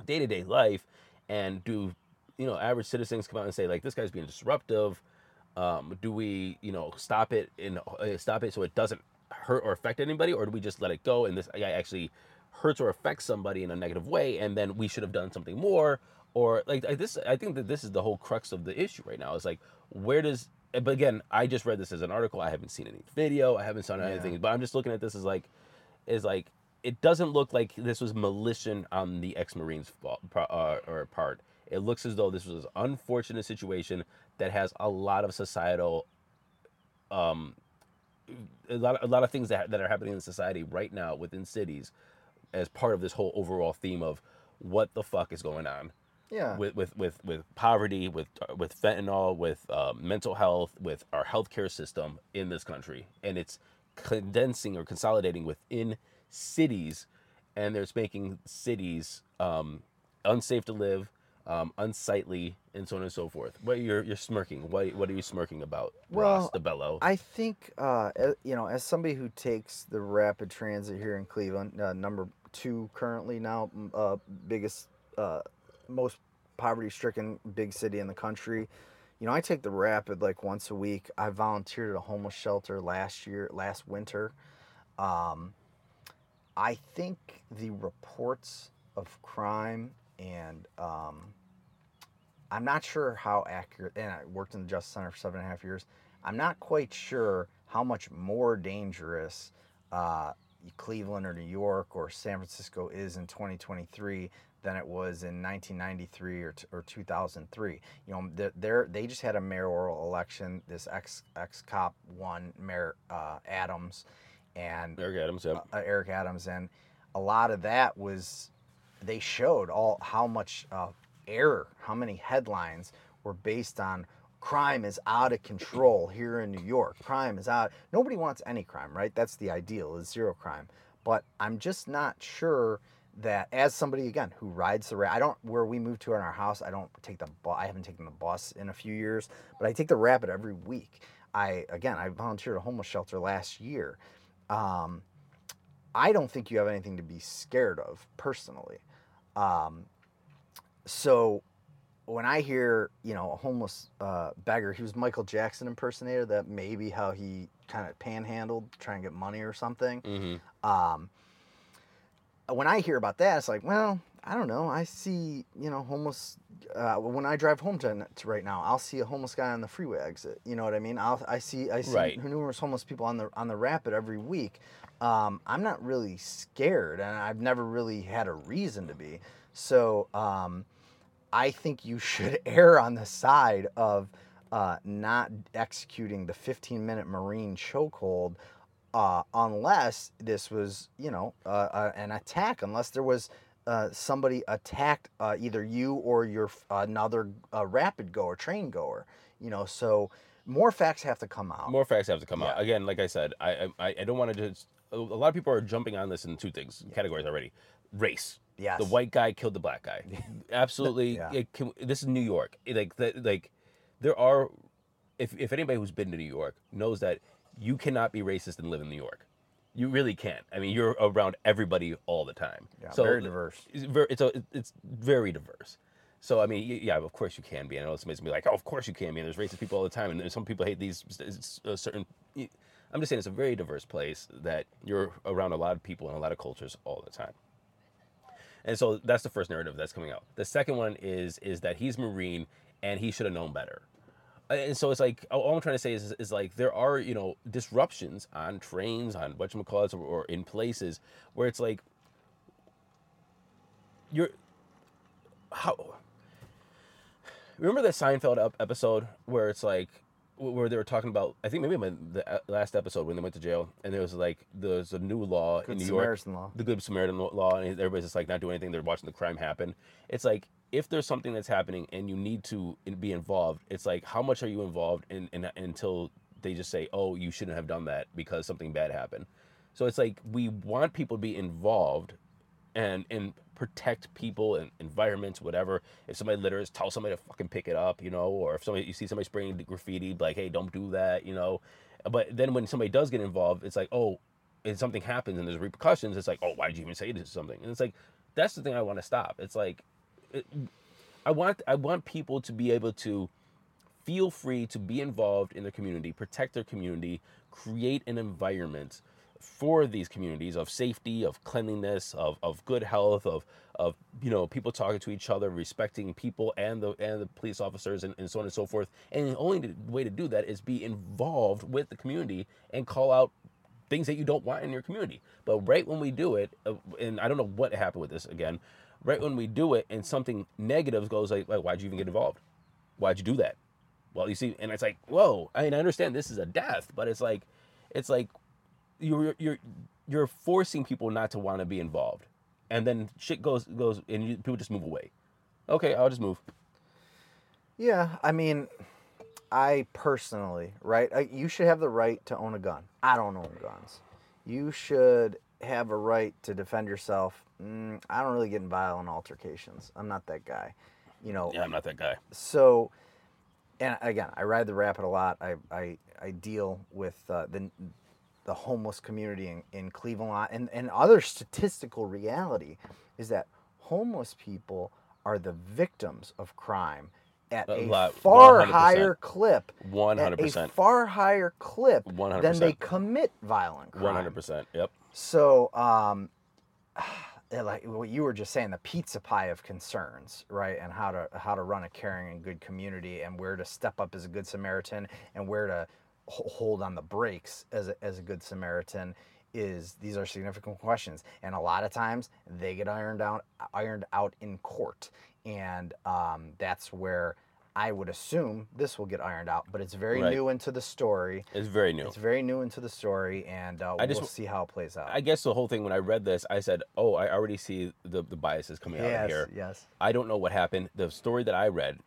Speaker 1: day to day life, and do you know average citizens come out and say like this guy's being disruptive? Um, do we you know stop it and uh, stop it so it doesn't hurt or affect anybody, or do we just let it go and this guy actually hurts or affects somebody in a negative way, and then we should have done something more, or like I- this. I think that this is the whole crux of the issue right now. Is like where does but again, I just read this as an article. I haven't seen any video. I haven't seen anything. But I'm just looking at this as like, is like, it doesn't look like this was malicious on the ex-marines fault, uh, or part. It looks as though this was an unfortunate situation that has a lot of societal, um, a lot, a lot of things that that are happening in society right now within cities, as part of this whole overall theme of what the fuck is going on
Speaker 2: Yeah.
Speaker 1: with with with with poverty, with with fentanyl, with uh, mental health, with our healthcare system in this country, and it's condensing or consolidating within cities, and there's making cities um, unsafe to live, um, unsightly, and so on and so forth. What you're you're smirking? What what are you smirking about, Ross
Speaker 2: Well,
Speaker 1: DiBello?
Speaker 2: I think, uh, you know, as somebody who takes the rapid transit here in Cleveland, uh, number two currently now, uh, biggest, uh, most poverty-stricken big city in the country. You know, I take the rapid like once a week. I volunteered at a homeless shelter last year, last winter. Um, I think the reports of crime and um, I'm not sure how accurate, and I worked in the Justice Center for seven and a half years. I'm not quite sure how much more dangerous uh, Cleveland or New York or San Francisco is in 2023 than it was in 1993 or, t- or 2003. You know, they're, they're, they just had a mayoral election. This ex ex cop won, Mayor uh, Adams, and
Speaker 1: Eric Adams, yeah.
Speaker 2: uh, Eric Adams, and a lot of that was they showed all how much uh, error, how many headlines were based on crime is out of control here in New York. Crime is out. Nobody wants any crime, right? That's the ideal is zero crime. But I'm just not sure that as somebody again who rides the ra- I don't where we moved to in our house. I don't take the bus. I haven't taken the bus in a few years, but I take the rapid every week. I again I volunteered at a homeless shelter last year. Um, I don't think you have anything to be scared of personally. Um, so when I hear, you know, a homeless uh, beggar, he was Michael Jackson impersonator, that maybe how he kind of panhandled, trying to get money or something.
Speaker 1: Mm-hmm.
Speaker 2: Um, when I hear about that, it's like, well, I don't know. I see, you know, homeless. Uh, when I drive home to, to right now, I'll see a homeless guy on the freeway exit. You know what I mean? I'll, I see I see
Speaker 1: Right.
Speaker 2: numerous homeless people on the on the rapid every week. Um, I'm not really scared, and I've never really had a reason to be. So um, I think you should (laughs) err on the side of uh, not executing the 15 minute Marine chokehold uh, unless this was, you know, uh, uh, an attack, unless there was uh, somebody attacked uh, either you or your f- another uh, rapid goer, train goer, you know, so more facts have to come out.
Speaker 1: More facts have to come out. Again, like I said, I I, I don't want to just. A lot of people are jumping on this in two things categories already. Race.
Speaker 2: Yes.
Speaker 1: The white guy killed the black guy. (laughs) Absolutely.
Speaker 2: Yeah.
Speaker 1: it can, this is New York. It- Like the, like, there are. If if anybody who's been to New York knows that you cannot be racist and live in New York. You really can't. I mean, you're around everybody all the time.
Speaker 2: Yeah,
Speaker 1: so
Speaker 2: very diverse.
Speaker 1: It's very, it's, a, it's very diverse. So I mean, yeah, of course you can be. I know somebody's gonna be like, "Oh, of course you can be." And there's racist people all the time, and some people hate these certain. I'm just saying it's a very diverse place that you're around a lot of people and a lot of cultures all the time. And so that's the first narrative that's coming out. The second one is is that he's Marine and he should have known better. And so it's like all I'm trying to say is, is like there are you know disruptions on trains, on whatchamacallits, or, or in places where it's like you're how remember that Seinfeld episode where it's like where they were talking about I think maybe when the uh, last episode when they went to jail and there was like there's a new law
Speaker 2: Good
Speaker 1: in New
Speaker 2: Samaritan
Speaker 1: York
Speaker 2: law.
Speaker 1: the Good Samaritan law- law and everybody's just like not doing anything. They're watching the crime happen. It's like if there's something that's happening and you need to be involved it's like how much are you involved in, in until they just say oh you shouldn't have done that because something bad happened. So it's like we want people to be involved and and protect people and environments, whatever. If somebody litters, tell somebody to fucking pick it up, you know. Or if somebody you see somebody spraying graffiti, like, hey, don't do that, you know. But then when somebody does get involved, it's like, oh, and something happens and there's repercussions. It's like, oh, why did you even say this or something? And it's like, that's the thing I want to stop. It's like, it, I want I want people to be able to feel free to be involved in their community, protect their community, create an environment for these communities of safety, of cleanliness, of, of good health, of of you know people talking to each other, respecting people and the and the police officers and, and so on and so forth. And the only way to do that is be involved with the community and call out things that you don't want in your community. But right when we do it, uh, and I don't know what happened with this again, right when we do it and something negative goes like, like why'd you even get involved? Why'd you do that? Well, you see, and it's like, whoa. I mean, I understand this is a death, but it's like, it's like, you're you're you're forcing people not to want to be involved, and then shit goes goes, and you, people just move away. Okay, I'll just move.
Speaker 2: Yeah, I mean, I personally, right? I, you should have the right to own a gun. I don't own guns. You should have a right to defend yourself. Mm, I don't really get in violent altercations. I'm not that guy. You know.
Speaker 1: Yeah, I'm not that guy.
Speaker 2: So, and again, I ride the rapid a lot. I I, I deal with uh, the the homeless community in, in Cleveland and and other statistical reality is that homeless people are the victims of crime at
Speaker 1: A
Speaker 2: a, far
Speaker 1: 100%.
Speaker 2: higher clip.
Speaker 1: One
Speaker 2: at
Speaker 1: hundred
Speaker 2: A
Speaker 1: percent.
Speaker 2: far higher clip than they
Speaker 1: 100%.
Speaker 2: commit violent crime.
Speaker 1: One hundred percent. Yep.
Speaker 2: So, um, (sighs) like what you were just saying, the pizza pie of concerns, right? And how to how to run a caring and good community, and where to step up as a good Samaritan, and where to hold on the brakes as a, as a good Samaritan. Is these are significant questions, and a lot of times they get ironed out ironed out in court, and um, that's where. I would assume this will get ironed out, but it's very
Speaker 1: Right.
Speaker 2: new into the story.
Speaker 1: It's very new.
Speaker 2: It's very new into the story, and uh,
Speaker 1: I just
Speaker 2: we'll see how it plays out.
Speaker 1: I guess the whole thing when I read this, I said, "Oh, I already see the the biases coming out
Speaker 2: yes,
Speaker 1: of here."
Speaker 2: yes.
Speaker 1: I don't know what happened. The story that I read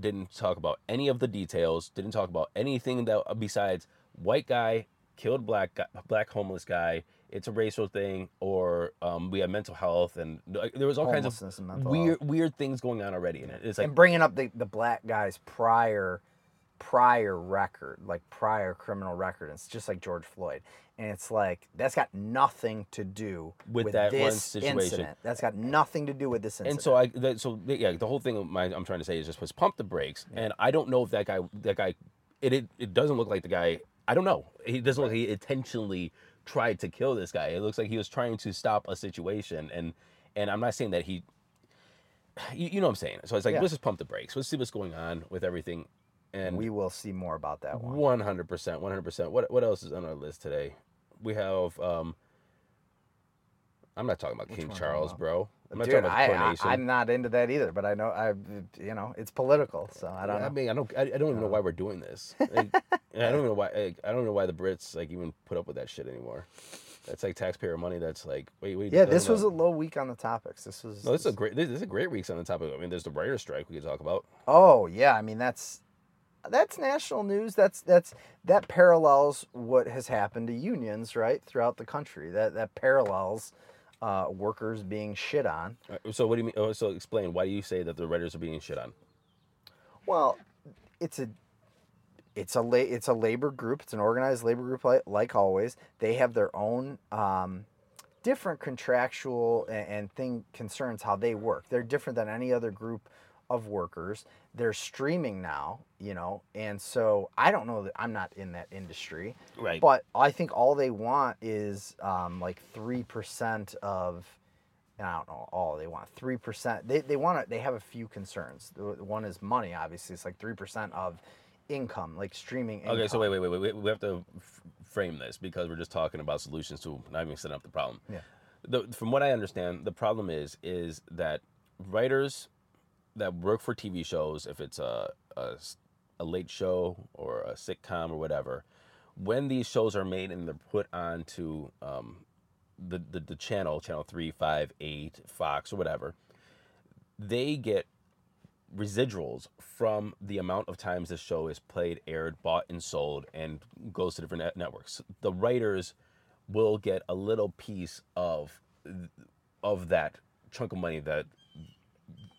Speaker 1: didn't talk about any of the details. Didn't talk about anything that besides white guy killed black guy, black homeless guy. It's a racial thing, or um, we have mental health, and like, there was all kinds of weird weird things going on already in it. It's like
Speaker 2: and bringing up the, the black guy's prior prior record, like prior criminal record. It's just like George Floyd, and it's like that's got nothing to do
Speaker 1: With that one situation.
Speaker 2: incident. That's got nothing to do with this incident.
Speaker 1: And so I, that, so yeah, the whole thing my, I'm trying to say is just was pump the brakes, and I don't know if that guy, that guy, it, it, it doesn't look like the guy. I don't know. He doesn't look like he intentionally tried to kill this guy. It looks like he was trying to stop a situation, and and I'm not saying that he, you, you know what I'm saying. So it's like
Speaker 2: Yeah.
Speaker 1: let's just pump the brakes. Let's see what's going on with everything, and
Speaker 2: we will see more about that one.
Speaker 1: one hundred percent, one hundred percent. What what else is on our list today? We have. um I'm not talking about King
Speaker 2: are you
Speaker 1: Charles,
Speaker 2: about?
Speaker 1: bro. I'm not
Speaker 2: Dude,
Speaker 1: talking about
Speaker 2: I, I,
Speaker 1: coronation.
Speaker 2: I'm not into that either, but I know I, you know, it's political, so I don't
Speaker 1: I
Speaker 2: know.
Speaker 1: mean, I don't, I, I don't even know why we're doing this. (laughs) Like, I don't even know why. Like, I don't know why the Brits like even put up with that shit anymore. That's like taxpayer money. That's like, wait, wait.
Speaker 2: yeah, this was a low week on the topics. This was
Speaker 1: No, this is a great. This, this is a great week on the topic. I mean, there's the writer's strike we could talk about.
Speaker 2: Oh yeah, I mean that's that's national news. That's that's that parallels what has happened to unions right throughout the country. That that parallels uh, workers being shit on.
Speaker 1: Uh, So what do you mean? Oh, so explain. Why do you say that the writers are being shit on?
Speaker 2: Well, it's a it's a la- it's a labor group. It's an organized labor group like, like always. They have their own um, different contractual and, and thing concerns how they work. They're different than any other group of workers. They're streaming now, you know, and so I don't know that I'm not in that industry,
Speaker 1: Right.
Speaker 2: but I think all they want is um, like three percent of. I don't know all they want three percent. They they want to. They have a few concerns. One is money. Obviously, it's like three percent of income, like streaming. Income.
Speaker 1: Okay, so wait, wait, wait, wait. We have to f- frame this because we're just talking about solutions to not even setting up the problem.
Speaker 2: Yeah.
Speaker 1: The, from what I understand, the problem is is that writers that work for TV shows, if it's a, a a late show or a sitcom or whatever, when these shows are made and they're put onto um, the, the the channel, channel three, five, eight, Fox or whatever, they get residuals from the amount of times the show is played, aired, bought, and sold, and goes to different net- networks. The writers will get a little piece of of that chunk of money that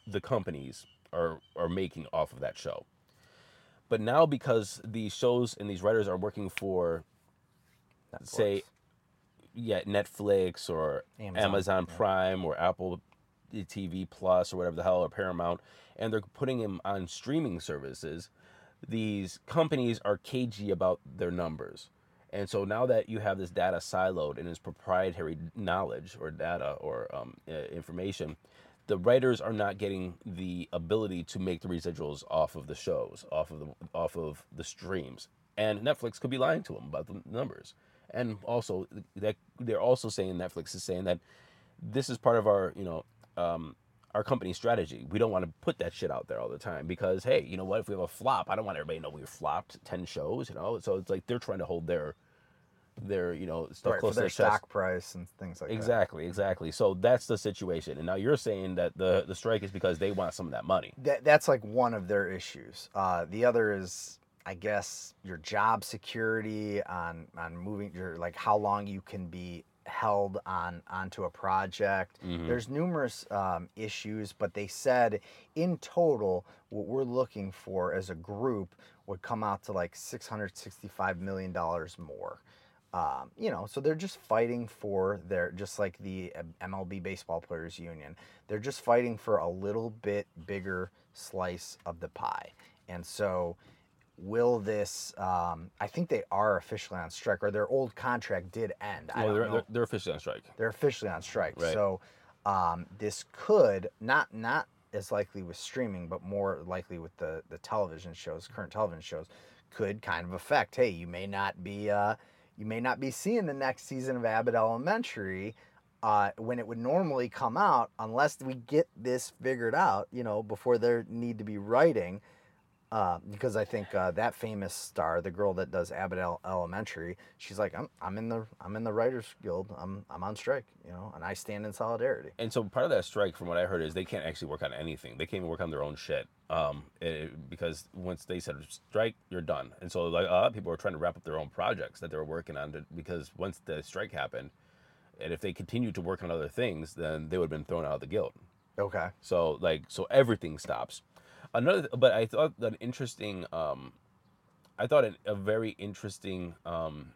Speaker 1: the companies are are making off of that show. But now because these shows and these writers are working for say
Speaker 2: Netflix.
Speaker 1: yeah, Netflix or
Speaker 2: Amazon,
Speaker 1: Amazon, Prime or Apple TV Plus or whatever the hell or Paramount, and they're putting them on streaming services. These companies are cagey about their numbers, And so now that you have this data siloed and it's proprietary knowledge or data or um, information, the writers are not getting the ability to make the residuals off of the shows, off of the off of the streams. And Netflix could be lying to them about the numbers. And also that they're also saying Netflix is saying that this is part of our, you know, um, our company strategy. We don't want to put that shit out there all the time because hey, you know what? If we have a flop, I don't want everybody to know we flopped ten shows. You know, so it's like they're trying to hold their their you know stuff
Speaker 2: right,
Speaker 1: close
Speaker 2: their
Speaker 1: to their chest.
Speaker 2: stock price and things like that.
Speaker 1: Exactly, exactly. So that's the situation. And now you're saying that the the strike is because they want some of that money.
Speaker 2: That, that's like one of their issues. Uh, the other is, I guess, your job security on on moving your like how long you can be held on onto a project.
Speaker 1: Mhm.
Speaker 2: There's numerous um, issues, but they said in total, what we're looking for as a group would come out to like 665 million dollars more. Um, you know, so they're just fighting for their, just like the MLB Baseball Players Union, they're just fighting for a little bit bigger slice of the pie. And so, will this? Um, I think they are officially on strike, or their old contract did end. I don't
Speaker 1: they're,
Speaker 2: know.
Speaker 1: they're they're officially on strike.
Speaker 2: They're officially on strike.
Speaker 1: Right.
Speaker 2: So um, this could not not as likely with streaming, but more likely with the the television shows, current television shows, could kind of affect. Hey, you may not be uh, you may not be seeing the next season of Abbott Elementary. Uh, when it would normally come out, unless we get this figured out, you know, before there need to be writing, uh, because I think uh, that famous star, the girl that does Abbott El- Elementary, she's like, I'm, I'm in the, I'm in the Writers Guild. I'm, I'm on strike, you know, and I stand in solidarity.
Speaker 1: And so part of that strike, from what I heard, is they can't actually work on anything. They can't even work on their own shit. Um, it- because once they said strike, you're done. And so like a lot of people were trying to wrap up their own projects that they were working on to, because once the strike happened, and if they continued to work on other things, then they would have been thrown out of the guild.
Speaker 2: Okay.
Speaker 1: So like so everything stops. Another, but I thought that interesting. Um, I thought an, a very interesting um,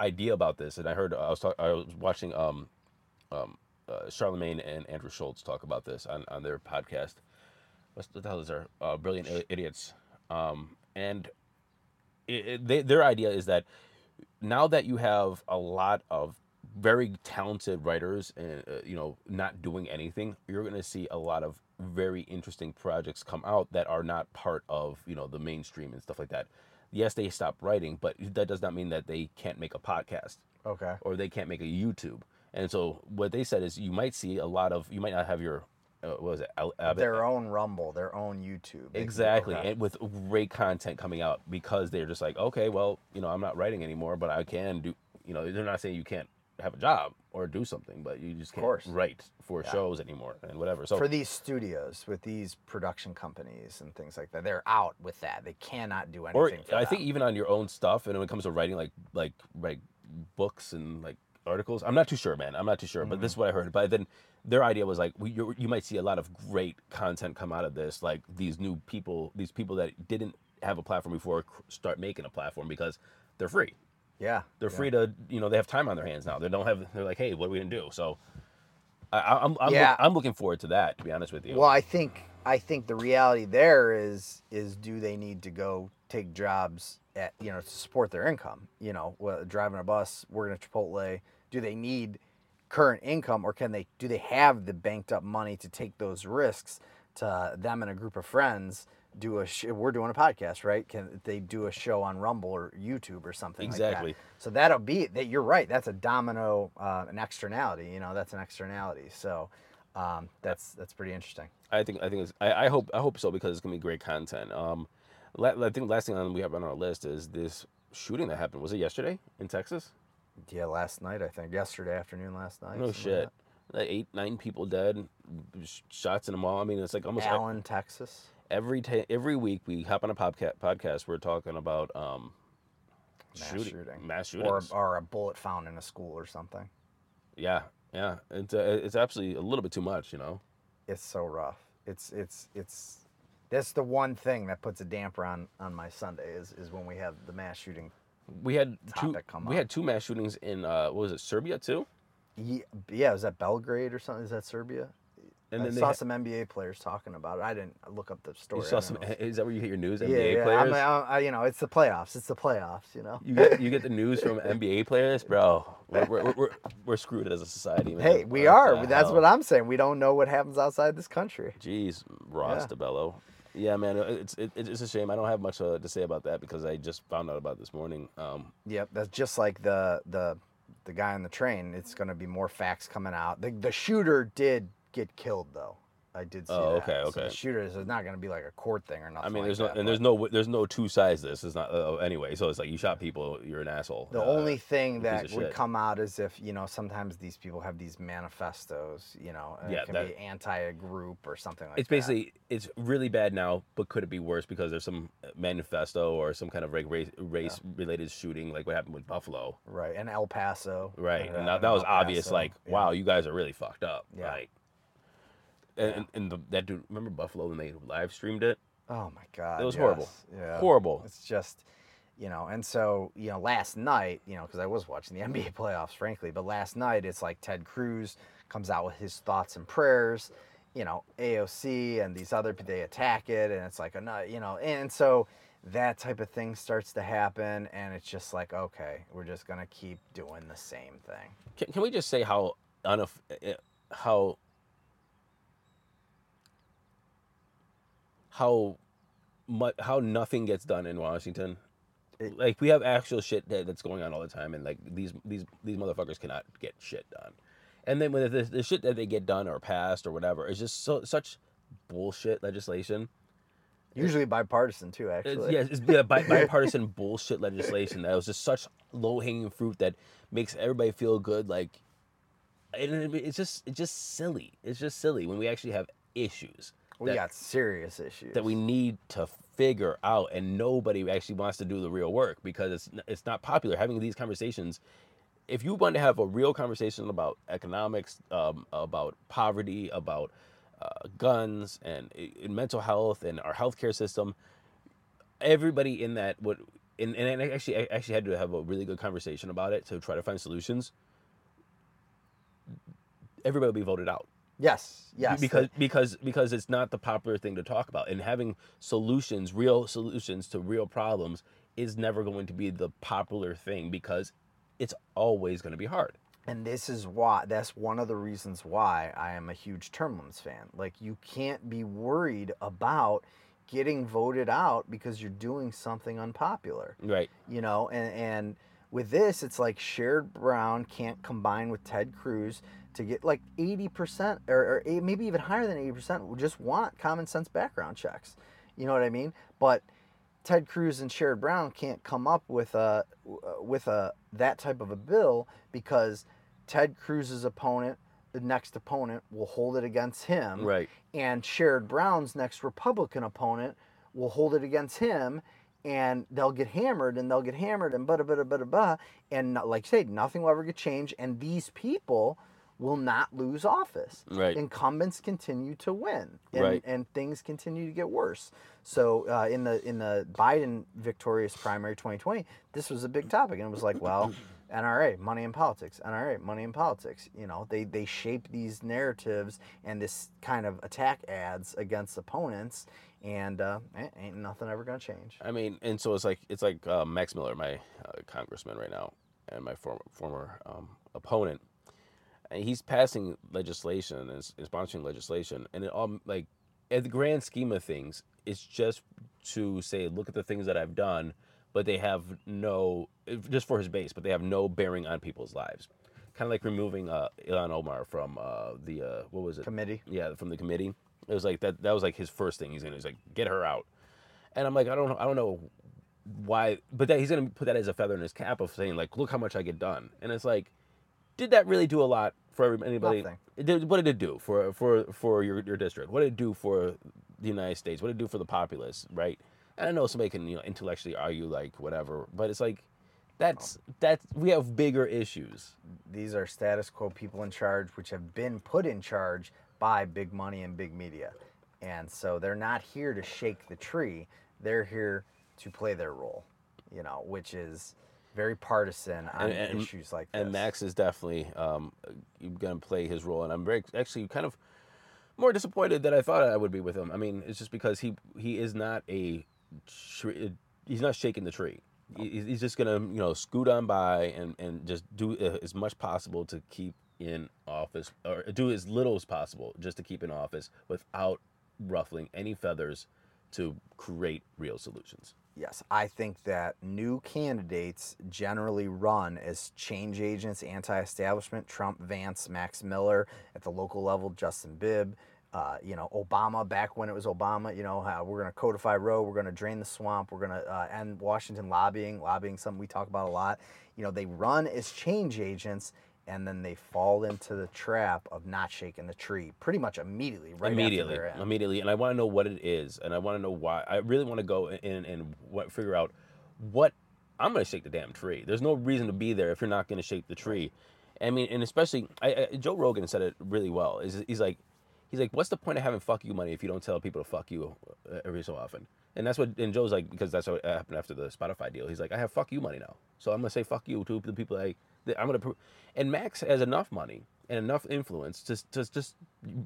Speaker 1: idea about this, and I heard I was talk, I was watching um, um, uh, Charlemagne and Andrew Schulz talk about this on, on their podcast. What the hell is their uh, brilliant idiots? Um, and it, it, they, their idea is that now that you have a lot of very talented writers and uh, you know not doing anything you're going to see a lot of very interesting projects come out that are not part of you know the mainstream and stuff like that yes they stop writing but that does not mean that they can't make a podcast
Speaker 2: Okay.
Speaker 1: or they can't make a youtube and so what they said is you might see a lot of you might not have your uh, what was it Al-
Speaker 2: Their own Rumble, their own YouTube.
Speaker 1: Exactly,
Speaker 2: okay.
Speaker 1: and with great content coming out because they're just like, okay, well, you know, I'm not writing anymore, but I can do. You know, they're not saying you can't have a job or do something, but you just can't write for
Speaker 2: Yeah.
Speaker 1: shows anymore and whatever. So
Speaker 2: For these studios, with these production companies and things like that, they're out with that. They cannot do anything.
Speaker 1: or I think even on your own stuff, and when it comes to writing, like like like books and like articles, I'm not too sure, man. I'm not too sure, but
Speaker 2: Mm-hmm.
Speaker 1: this is what I heard. But then their idea was like, we, you you might see a lot of great content come out of this, like these new people, these people that didn't have a platform before start making a platform because they're free.
Speaker 2: Yeah,
Speaker 1: they're
Speaker 2: yeah.
Speaker 1: free to you know they have time on their hands now they don't have they're like hey what are we gonna do so I, I- I'm I'm,
Speaker 2: Yeah.
Speaker 1: look- I'm looking forward to that to be honest with you
Speaker 2: Well, I think I think the reality there is is do they need to go take jobs at you know to support their income? You know, well, driving a bus, working at Chipotle. Do they need current income, or can they do they have the banked up money to take those risks? To them and a group of friends, do a sh- we're doing a podcast, right? Can they do a show on Rumble or YouTube or something
Speaker 1: Exactly.
Speaker 2: like that? So that'll be that. You're right. That's a domino, uh, an externality. You know, that's an externality. So um, that's that's pretty interesting.
Speaker 1: I think I think it's, I, I hope I hope so because it's gonna be great content um la- I think the last thing on we have on our list is this shooting that happened was it yesterday in Texas
Speaker 2: Yeah, last night I think. Yesterday afternoon, last night.
Speaker 1: no
Speaker 2: something like
Speaker 1: shit like eight nine people dead shots in them mall. I mean it's like almost
Speaker 2: Allen, Texas.
Speaker 1: Every ta- every week we hop on a podcast podcast we're talking about um
Speaker 2: Mass
Speaker 1: shooting,
Speaker 2: shooting.
Speaker 1: mass
Speaker 2: Or,
Speaker 1: shootings
Speaker 2: or a bullet found in a school or something.
Speaker 1: Yeah, yeah. It's uh, it's absolutely a little bit too much, you know.
Speaker 2: It's so rough. It's it's it's. That's the one thing that puts a damper on on my Sunday is is when we have the mass shooting.
Speaker 1: We had two.
Speaker 2: Come
Speaker 1: We
Speaker 2: up.
Speaker 1: had two mass shootings in uh, what was it, Serbia too?
Speaker 2: Ye- Yeah, is that Belgrade or something? Is that Serbia?
Speaker 1: And
Speaker 2: I
Speaker 1: then
Speaker 2: saw some NBA players talking about it. I didn't look up the story.
Speaker 1: You saw some.
Speaker 2: know.
Speaker 1: Is that where you get your news?
Speaker 2: Yeah,
Speaker 1: NBA
Speaker 2: yeah.
Speaker 1: players.
Speaker 2: I'm, I, you know, it's the playoffs. It's the playoffs. You know.
Speaker 1: you get you get the (laughs) news from NBA players, bro. We're we're, we're, we're screwed as a society, man.
Speaker 2: hey, we are. That's
Speaker 1: hell?
Speaker 2: what I'm saying. We don't know what happens outside this country.
Speaker 1: Jeez, Ross
Speaker 2: Yeah.
Speaker 1: DiBello. Yeah, man, it's it, it's a shame. I don't have much uh, to say about that because I just found out about it this morning. Um,
Speaker 2: Yep, that's just like the the the guy on the train. It's going to be more facts coming out. The the shooter did get killed though. I did see
Speaker 1: Oh,
Speaker 2: that.
Speaker 1: okay,
Speaker 2: So
Speaker 1: okay.
Speaker 2: the shooter is not going to be like a court thing or nothing.
Speaker 1: I mean,
Speaker 2: like
Speaker 1: there's
Speaker 2: that,
Speaker 1: no and there's no there's no two sides. to This is not uh, anyway. So it's like you shot people, you're an asshole.
Speaker 2: The
Speaker 1: Uh,
Speaker 2: only thing that would
Speaker 1: shit.
Speaker 2: come out is if you know sometimes these people have these manifestos. You know, and
Speaker 1: Yeah,
Speaker 2: it can
Speaker 1: that-
Speaker 2: be anti a group or something like that.
Speaker 1: it's
Speaker 2: that.
Speaker 1: basically it's really bad now, but could it be worse because there's some manifesto or some kind of like race race related shooting like what happened with Buffalo,
Speaker 2: right. And El Paso.
Speaker 1: right?
Speaker 2: uh,
Speaker 1: And that, that was obvious. Like,
Speaker 2: yeah.
Speaker 1: wow, you guys are really fucked up.
Speaker 2: Yeah.
Speaker 1: Like, and, and, and the, that dude, remember Buffalo when they live streamed it?
Speaker 2: Oh my god.
Speaker 1: It was horrible.
Speaker 2: Yeah.
Speaker 1: Horrible.
Speaker 2: It's just, you know, and so, you know, last night, you know, because I was watching the (laughs) NBA playoffs, frankly, but last night it's like Ted Cruz comes out with his thoughts and prayers, you know, AOC and these other, they attack it, and it's like, a you know, and so that type of thing starts to happen, and it's just like, okay, we're just going to keep doing the same thing.
Speaker 1: Can, can we just say how unaff- eh, how how much how nothing gets done in Washington?
Speaker 2: It-
Speaker 1: like we have actual shit that, that's going on all the time, and like these these these motherfuckers cannot get shit done. And then when the, the shit that they get done or passed or whatever is just so such bullshit legislation.
Speaker 2: Usually bipartisan, too,
Speaker 1: It's,
Speaker 2: actually.
Speaker 1: yeah, it's bi- bi- (laughs) bipartisan bullshit legislation that was just such low hanging fruit that makes everybody feel good. Like, and it's just it's just silly. It's just silly when we actually have issues
Speaker 2: We
Speaker 1: that,
Speaker 2: got serious issues.
Speaker 1: that we need to figure out, and nobody actually wants to do the real work because it's it's not popular having these conversations. If you want to have a real conversation about economics, um, about poverty, about uh, guns and, and mental health and our healthcare system, everybody in that would and, and I actually I actually had to have a really good conversation about it to try to find solutions. Everybody will be voted out
Speaker 2: Yes, yes.
Speaker 1: because because because it's not the popular thing to talk about and having solutions real solutions to real problems is never going to be the popular thing because it's always going to be hard
Speaker 2: And this is why, that's one of the reasons why I am a huge term limits fan. Like, you can't be worried about getting voted out because you're doing something unpopular,
Speaker 1: right
Speaker 2: you know? And, and with this, it's like Sherrod Brown can't combine with Ted Cruz to get like 80% or, or eight- maybe even higher than 80% would just want common sense background checks. You know what I mean? But Ted Cruz and Sherrod Brown can't come up with a uh, with a that type of a bill because Ted Cruz's opponent, the next opponent, will hold it against him,
Speaker 1: right
Speaker 2: and Sherrod Brown's next Republican opponent will hold it against him, and they'll get hammered and they'll get hammered and blah blah blah blah blah, and like I say, nothing will ever get changed, and these people will not lose office.
Speaker 1: Right.
Speaker 2: Incumbents continue to win, and,
Speaker 1: Right.
Speaker 2: and things continue to get worse. So uh, in the in the Biden victorious primary 2020, this was a big topic, and it was like, well, NRA, money in politics, NRA, money in politics. You know, they they shape these narratives and this kind of attack ads against opponents, and uh, eh, ain't nothing ever gonna change.
Speaker 1: i mean and so it's like it's like uh, max miller my uh, congressman right now and my former former um, opponent and he's passing legislation and is sponsoring legislation and it all like at the grand scheme of things it's just to say look at the things that i've done but they have no just for his base but they have no bearing on people's lives. Kind of like removing uh, Ilhan Omar from uh, the uh, what was it?
Speaker 2: Committee.
Speaker 1: yeah from the committee. It was like that that was like his first thing he's gonna he's like get her out. And i'm like i don't know i don't know why but that he's gonna put that as a feather in his cap of saying like look how much i get done. And it's like did that really do a lot for anybody?
Speaker 2: Nothing.
Speaker 1: it did, what did it do for for for your, your district? What did it do for the united states? What did it do for the populace right? And i know somebody can you know intellectually argue like whatever but it's like that's that's we have bigger issues.
Speaker 2: These are status quo people in charge, which have been put in charge by big money and big media, and so they're not here to shake the tree. They're here to play their role, you know, which is very partisan on
Speaker 1: And- and-
Speaker 2: issues like this.
Speaker 1: and Max is definitely um, going to play his role, and I'm very actually kind of more disappointed than I thought I would be with him. I mean, it's just because he he is not a tre- he's not shaking the tree. He- He's just gonna you know scoot on by and and just do uh, as much possible to keep in office or do as little as possible just to keep in office without ruffling any feathers to create real solutions.
Speaker 2: Yes, I think that new candidates generally run as change agents, anti-establishment. Trump, Vance, Max Miller at the local level, Justin Bibb. Uh, you know, Obama back when it was Obama. You know, how we're going to codify Roe, we're going to drain the swamp, we're going to uh, end Washington lobbying. Lobbying, something we talk about a lot. You know, they run as change agents, and then they fall into the trap of not shaking the tree pretty much immediately, right
Speaker 1: immediately,
Speaker 2: after they're in.
Speaker 1: immediately, and I want to know what it is, and I want to know why. I really want to go in and what, figure out what I'm going to shake the damn tree. There's no reason to be there if you're not going to shake the tree. I mean, and especially I, I, Joe Rogan said it really well. Is he's like, he's like, what's the point of having fuck you money if you don't tell people to fuck you uh, every so often? And that's what and Joe's like because that's what happened after the Spotify deal. He's like, I have fuck you money now, so I'm gonna say fuck you to the people I I'm gonna. Pro-. And Max has enough money and enough influence to to just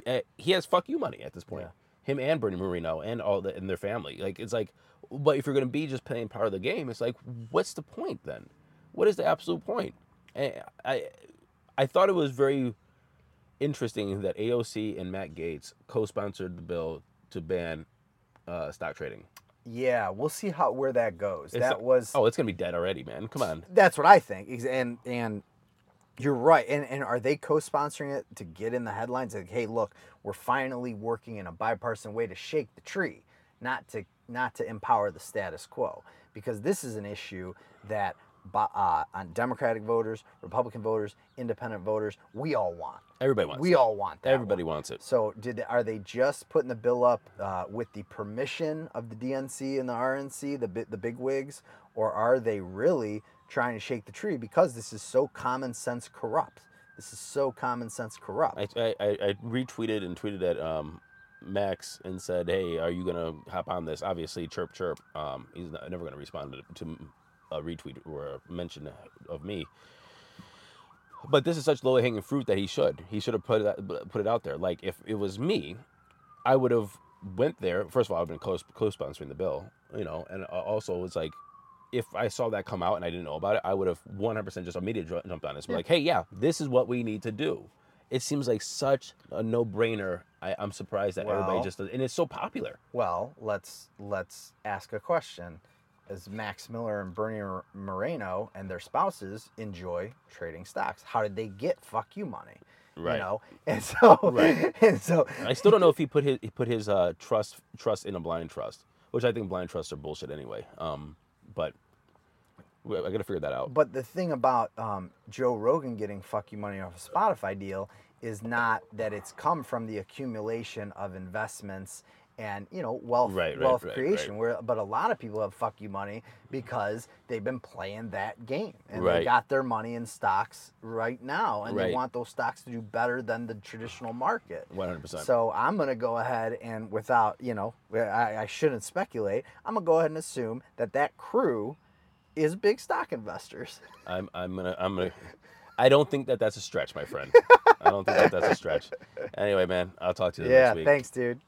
Speaker 1: uh, he has fuck you money at this point. Him and Bernie Moreno and all the and their family. Like it's like, but if you're gonna be just playing part of the game, it's like, what's the point then? What is the absolute point? And I I thought it was very interesting that AOC and Matt Gaetz co-sponsored the bill to ban uh, stock trading.
Speaker 2: Yeah, we'll see how where that goes.
Speaker 1: It's
Speaker 2: that
Speaker 1: not-
Speaker 2: was
Speaker 1: Oh, it's gonna be dead already, man. Come on.
Speaker 2: that's what I think. And and you're right. And and are they co-sponsoring it to get in the headlines? Like, hey, look, we're finally working in a bipartisan way to shake the tree, not to not to empower the status quo, because this is an issue that uh, on Democratic voters, Republican voters, Independent voters, we all want.
Speaker 1: Everybody wants.
Speaker 2: We
Speaker 1: it.
Speaker 2: all want that.
Speaker 1: Everybody
Speaker 2: one.
Speaker 1: wants it.
Speaker 2: So did they, are they just putting the bill up uh, with the permission of the DNC and the RNC, the the big wigs, or are they really trying to shake the tree because this is so common sense corrupt? This is so common sense corrupt.
Speaker 1: I, I, I I retweeted and tweeted at um, Max and said, "Hey, are you gonna hop on this?" Obviously, chirp chirp. Um, he's not, never gonna respond to, to a retweet or a mention of me. But this is such low hanging fruit that he should. He should have put it put it out there. Like if it was me, I would have went there. First of all, I've been close co-sponsoring the bill, you know, and uh, also it was like. If I saw that come out and I didn't know about it, I would have 100% just immediately jumped on this. Be like, hey, yeah, this is what we need to do. It seems like such a no-brainer. I, I'm surprised that everybody just does, and it's so popular.
Speaker 2: Well, let's let's ask a question. As Max Miller and Bernie Moreno and their spouses enjoy trading stocks, how did they get fuck you money?
Speaker 1: Right.
Speaker 2: You know, (laughs) and so
Speaker 1: Right. (laughs)
Speaker 2: and so
Speaker 1: I still don't know if he put his he put his uh, trust trust in a blind trust, which I think blind trusts are bullshit anyway. Um, but I got to figure that out.
Speaker 2: But the thing about um, Joe Rogan getting fuck you money off a Spotify deal is not that it's come from the accumulation of investments and you know wealth
Speaker 1: Right, right,
Speaker 2: wealth
Speaker 1: right,
Speaker 2: creation. Where but a lot of people have fuck you money because they've been playing that game and they got their money in stocks right now and they want those stocks to do better than the traditional market.
Speaker 1: 100%.
Speaker 2: So I'm gonna go ahead and without you know I, I shouldn't speculate. I'm gonna go ahead and assume that that crew is big stock investors. (laughs)
Speaker 1: I'm I'm gonna I'm gonna. I don't think that that's a stretch, my friend. (laughs) I don't think that that's a stretch. Anyway, man, I'll talk to you
Speaker 2: yeah,
Speaker 1: next week.
Speaker 2: thanks, dude.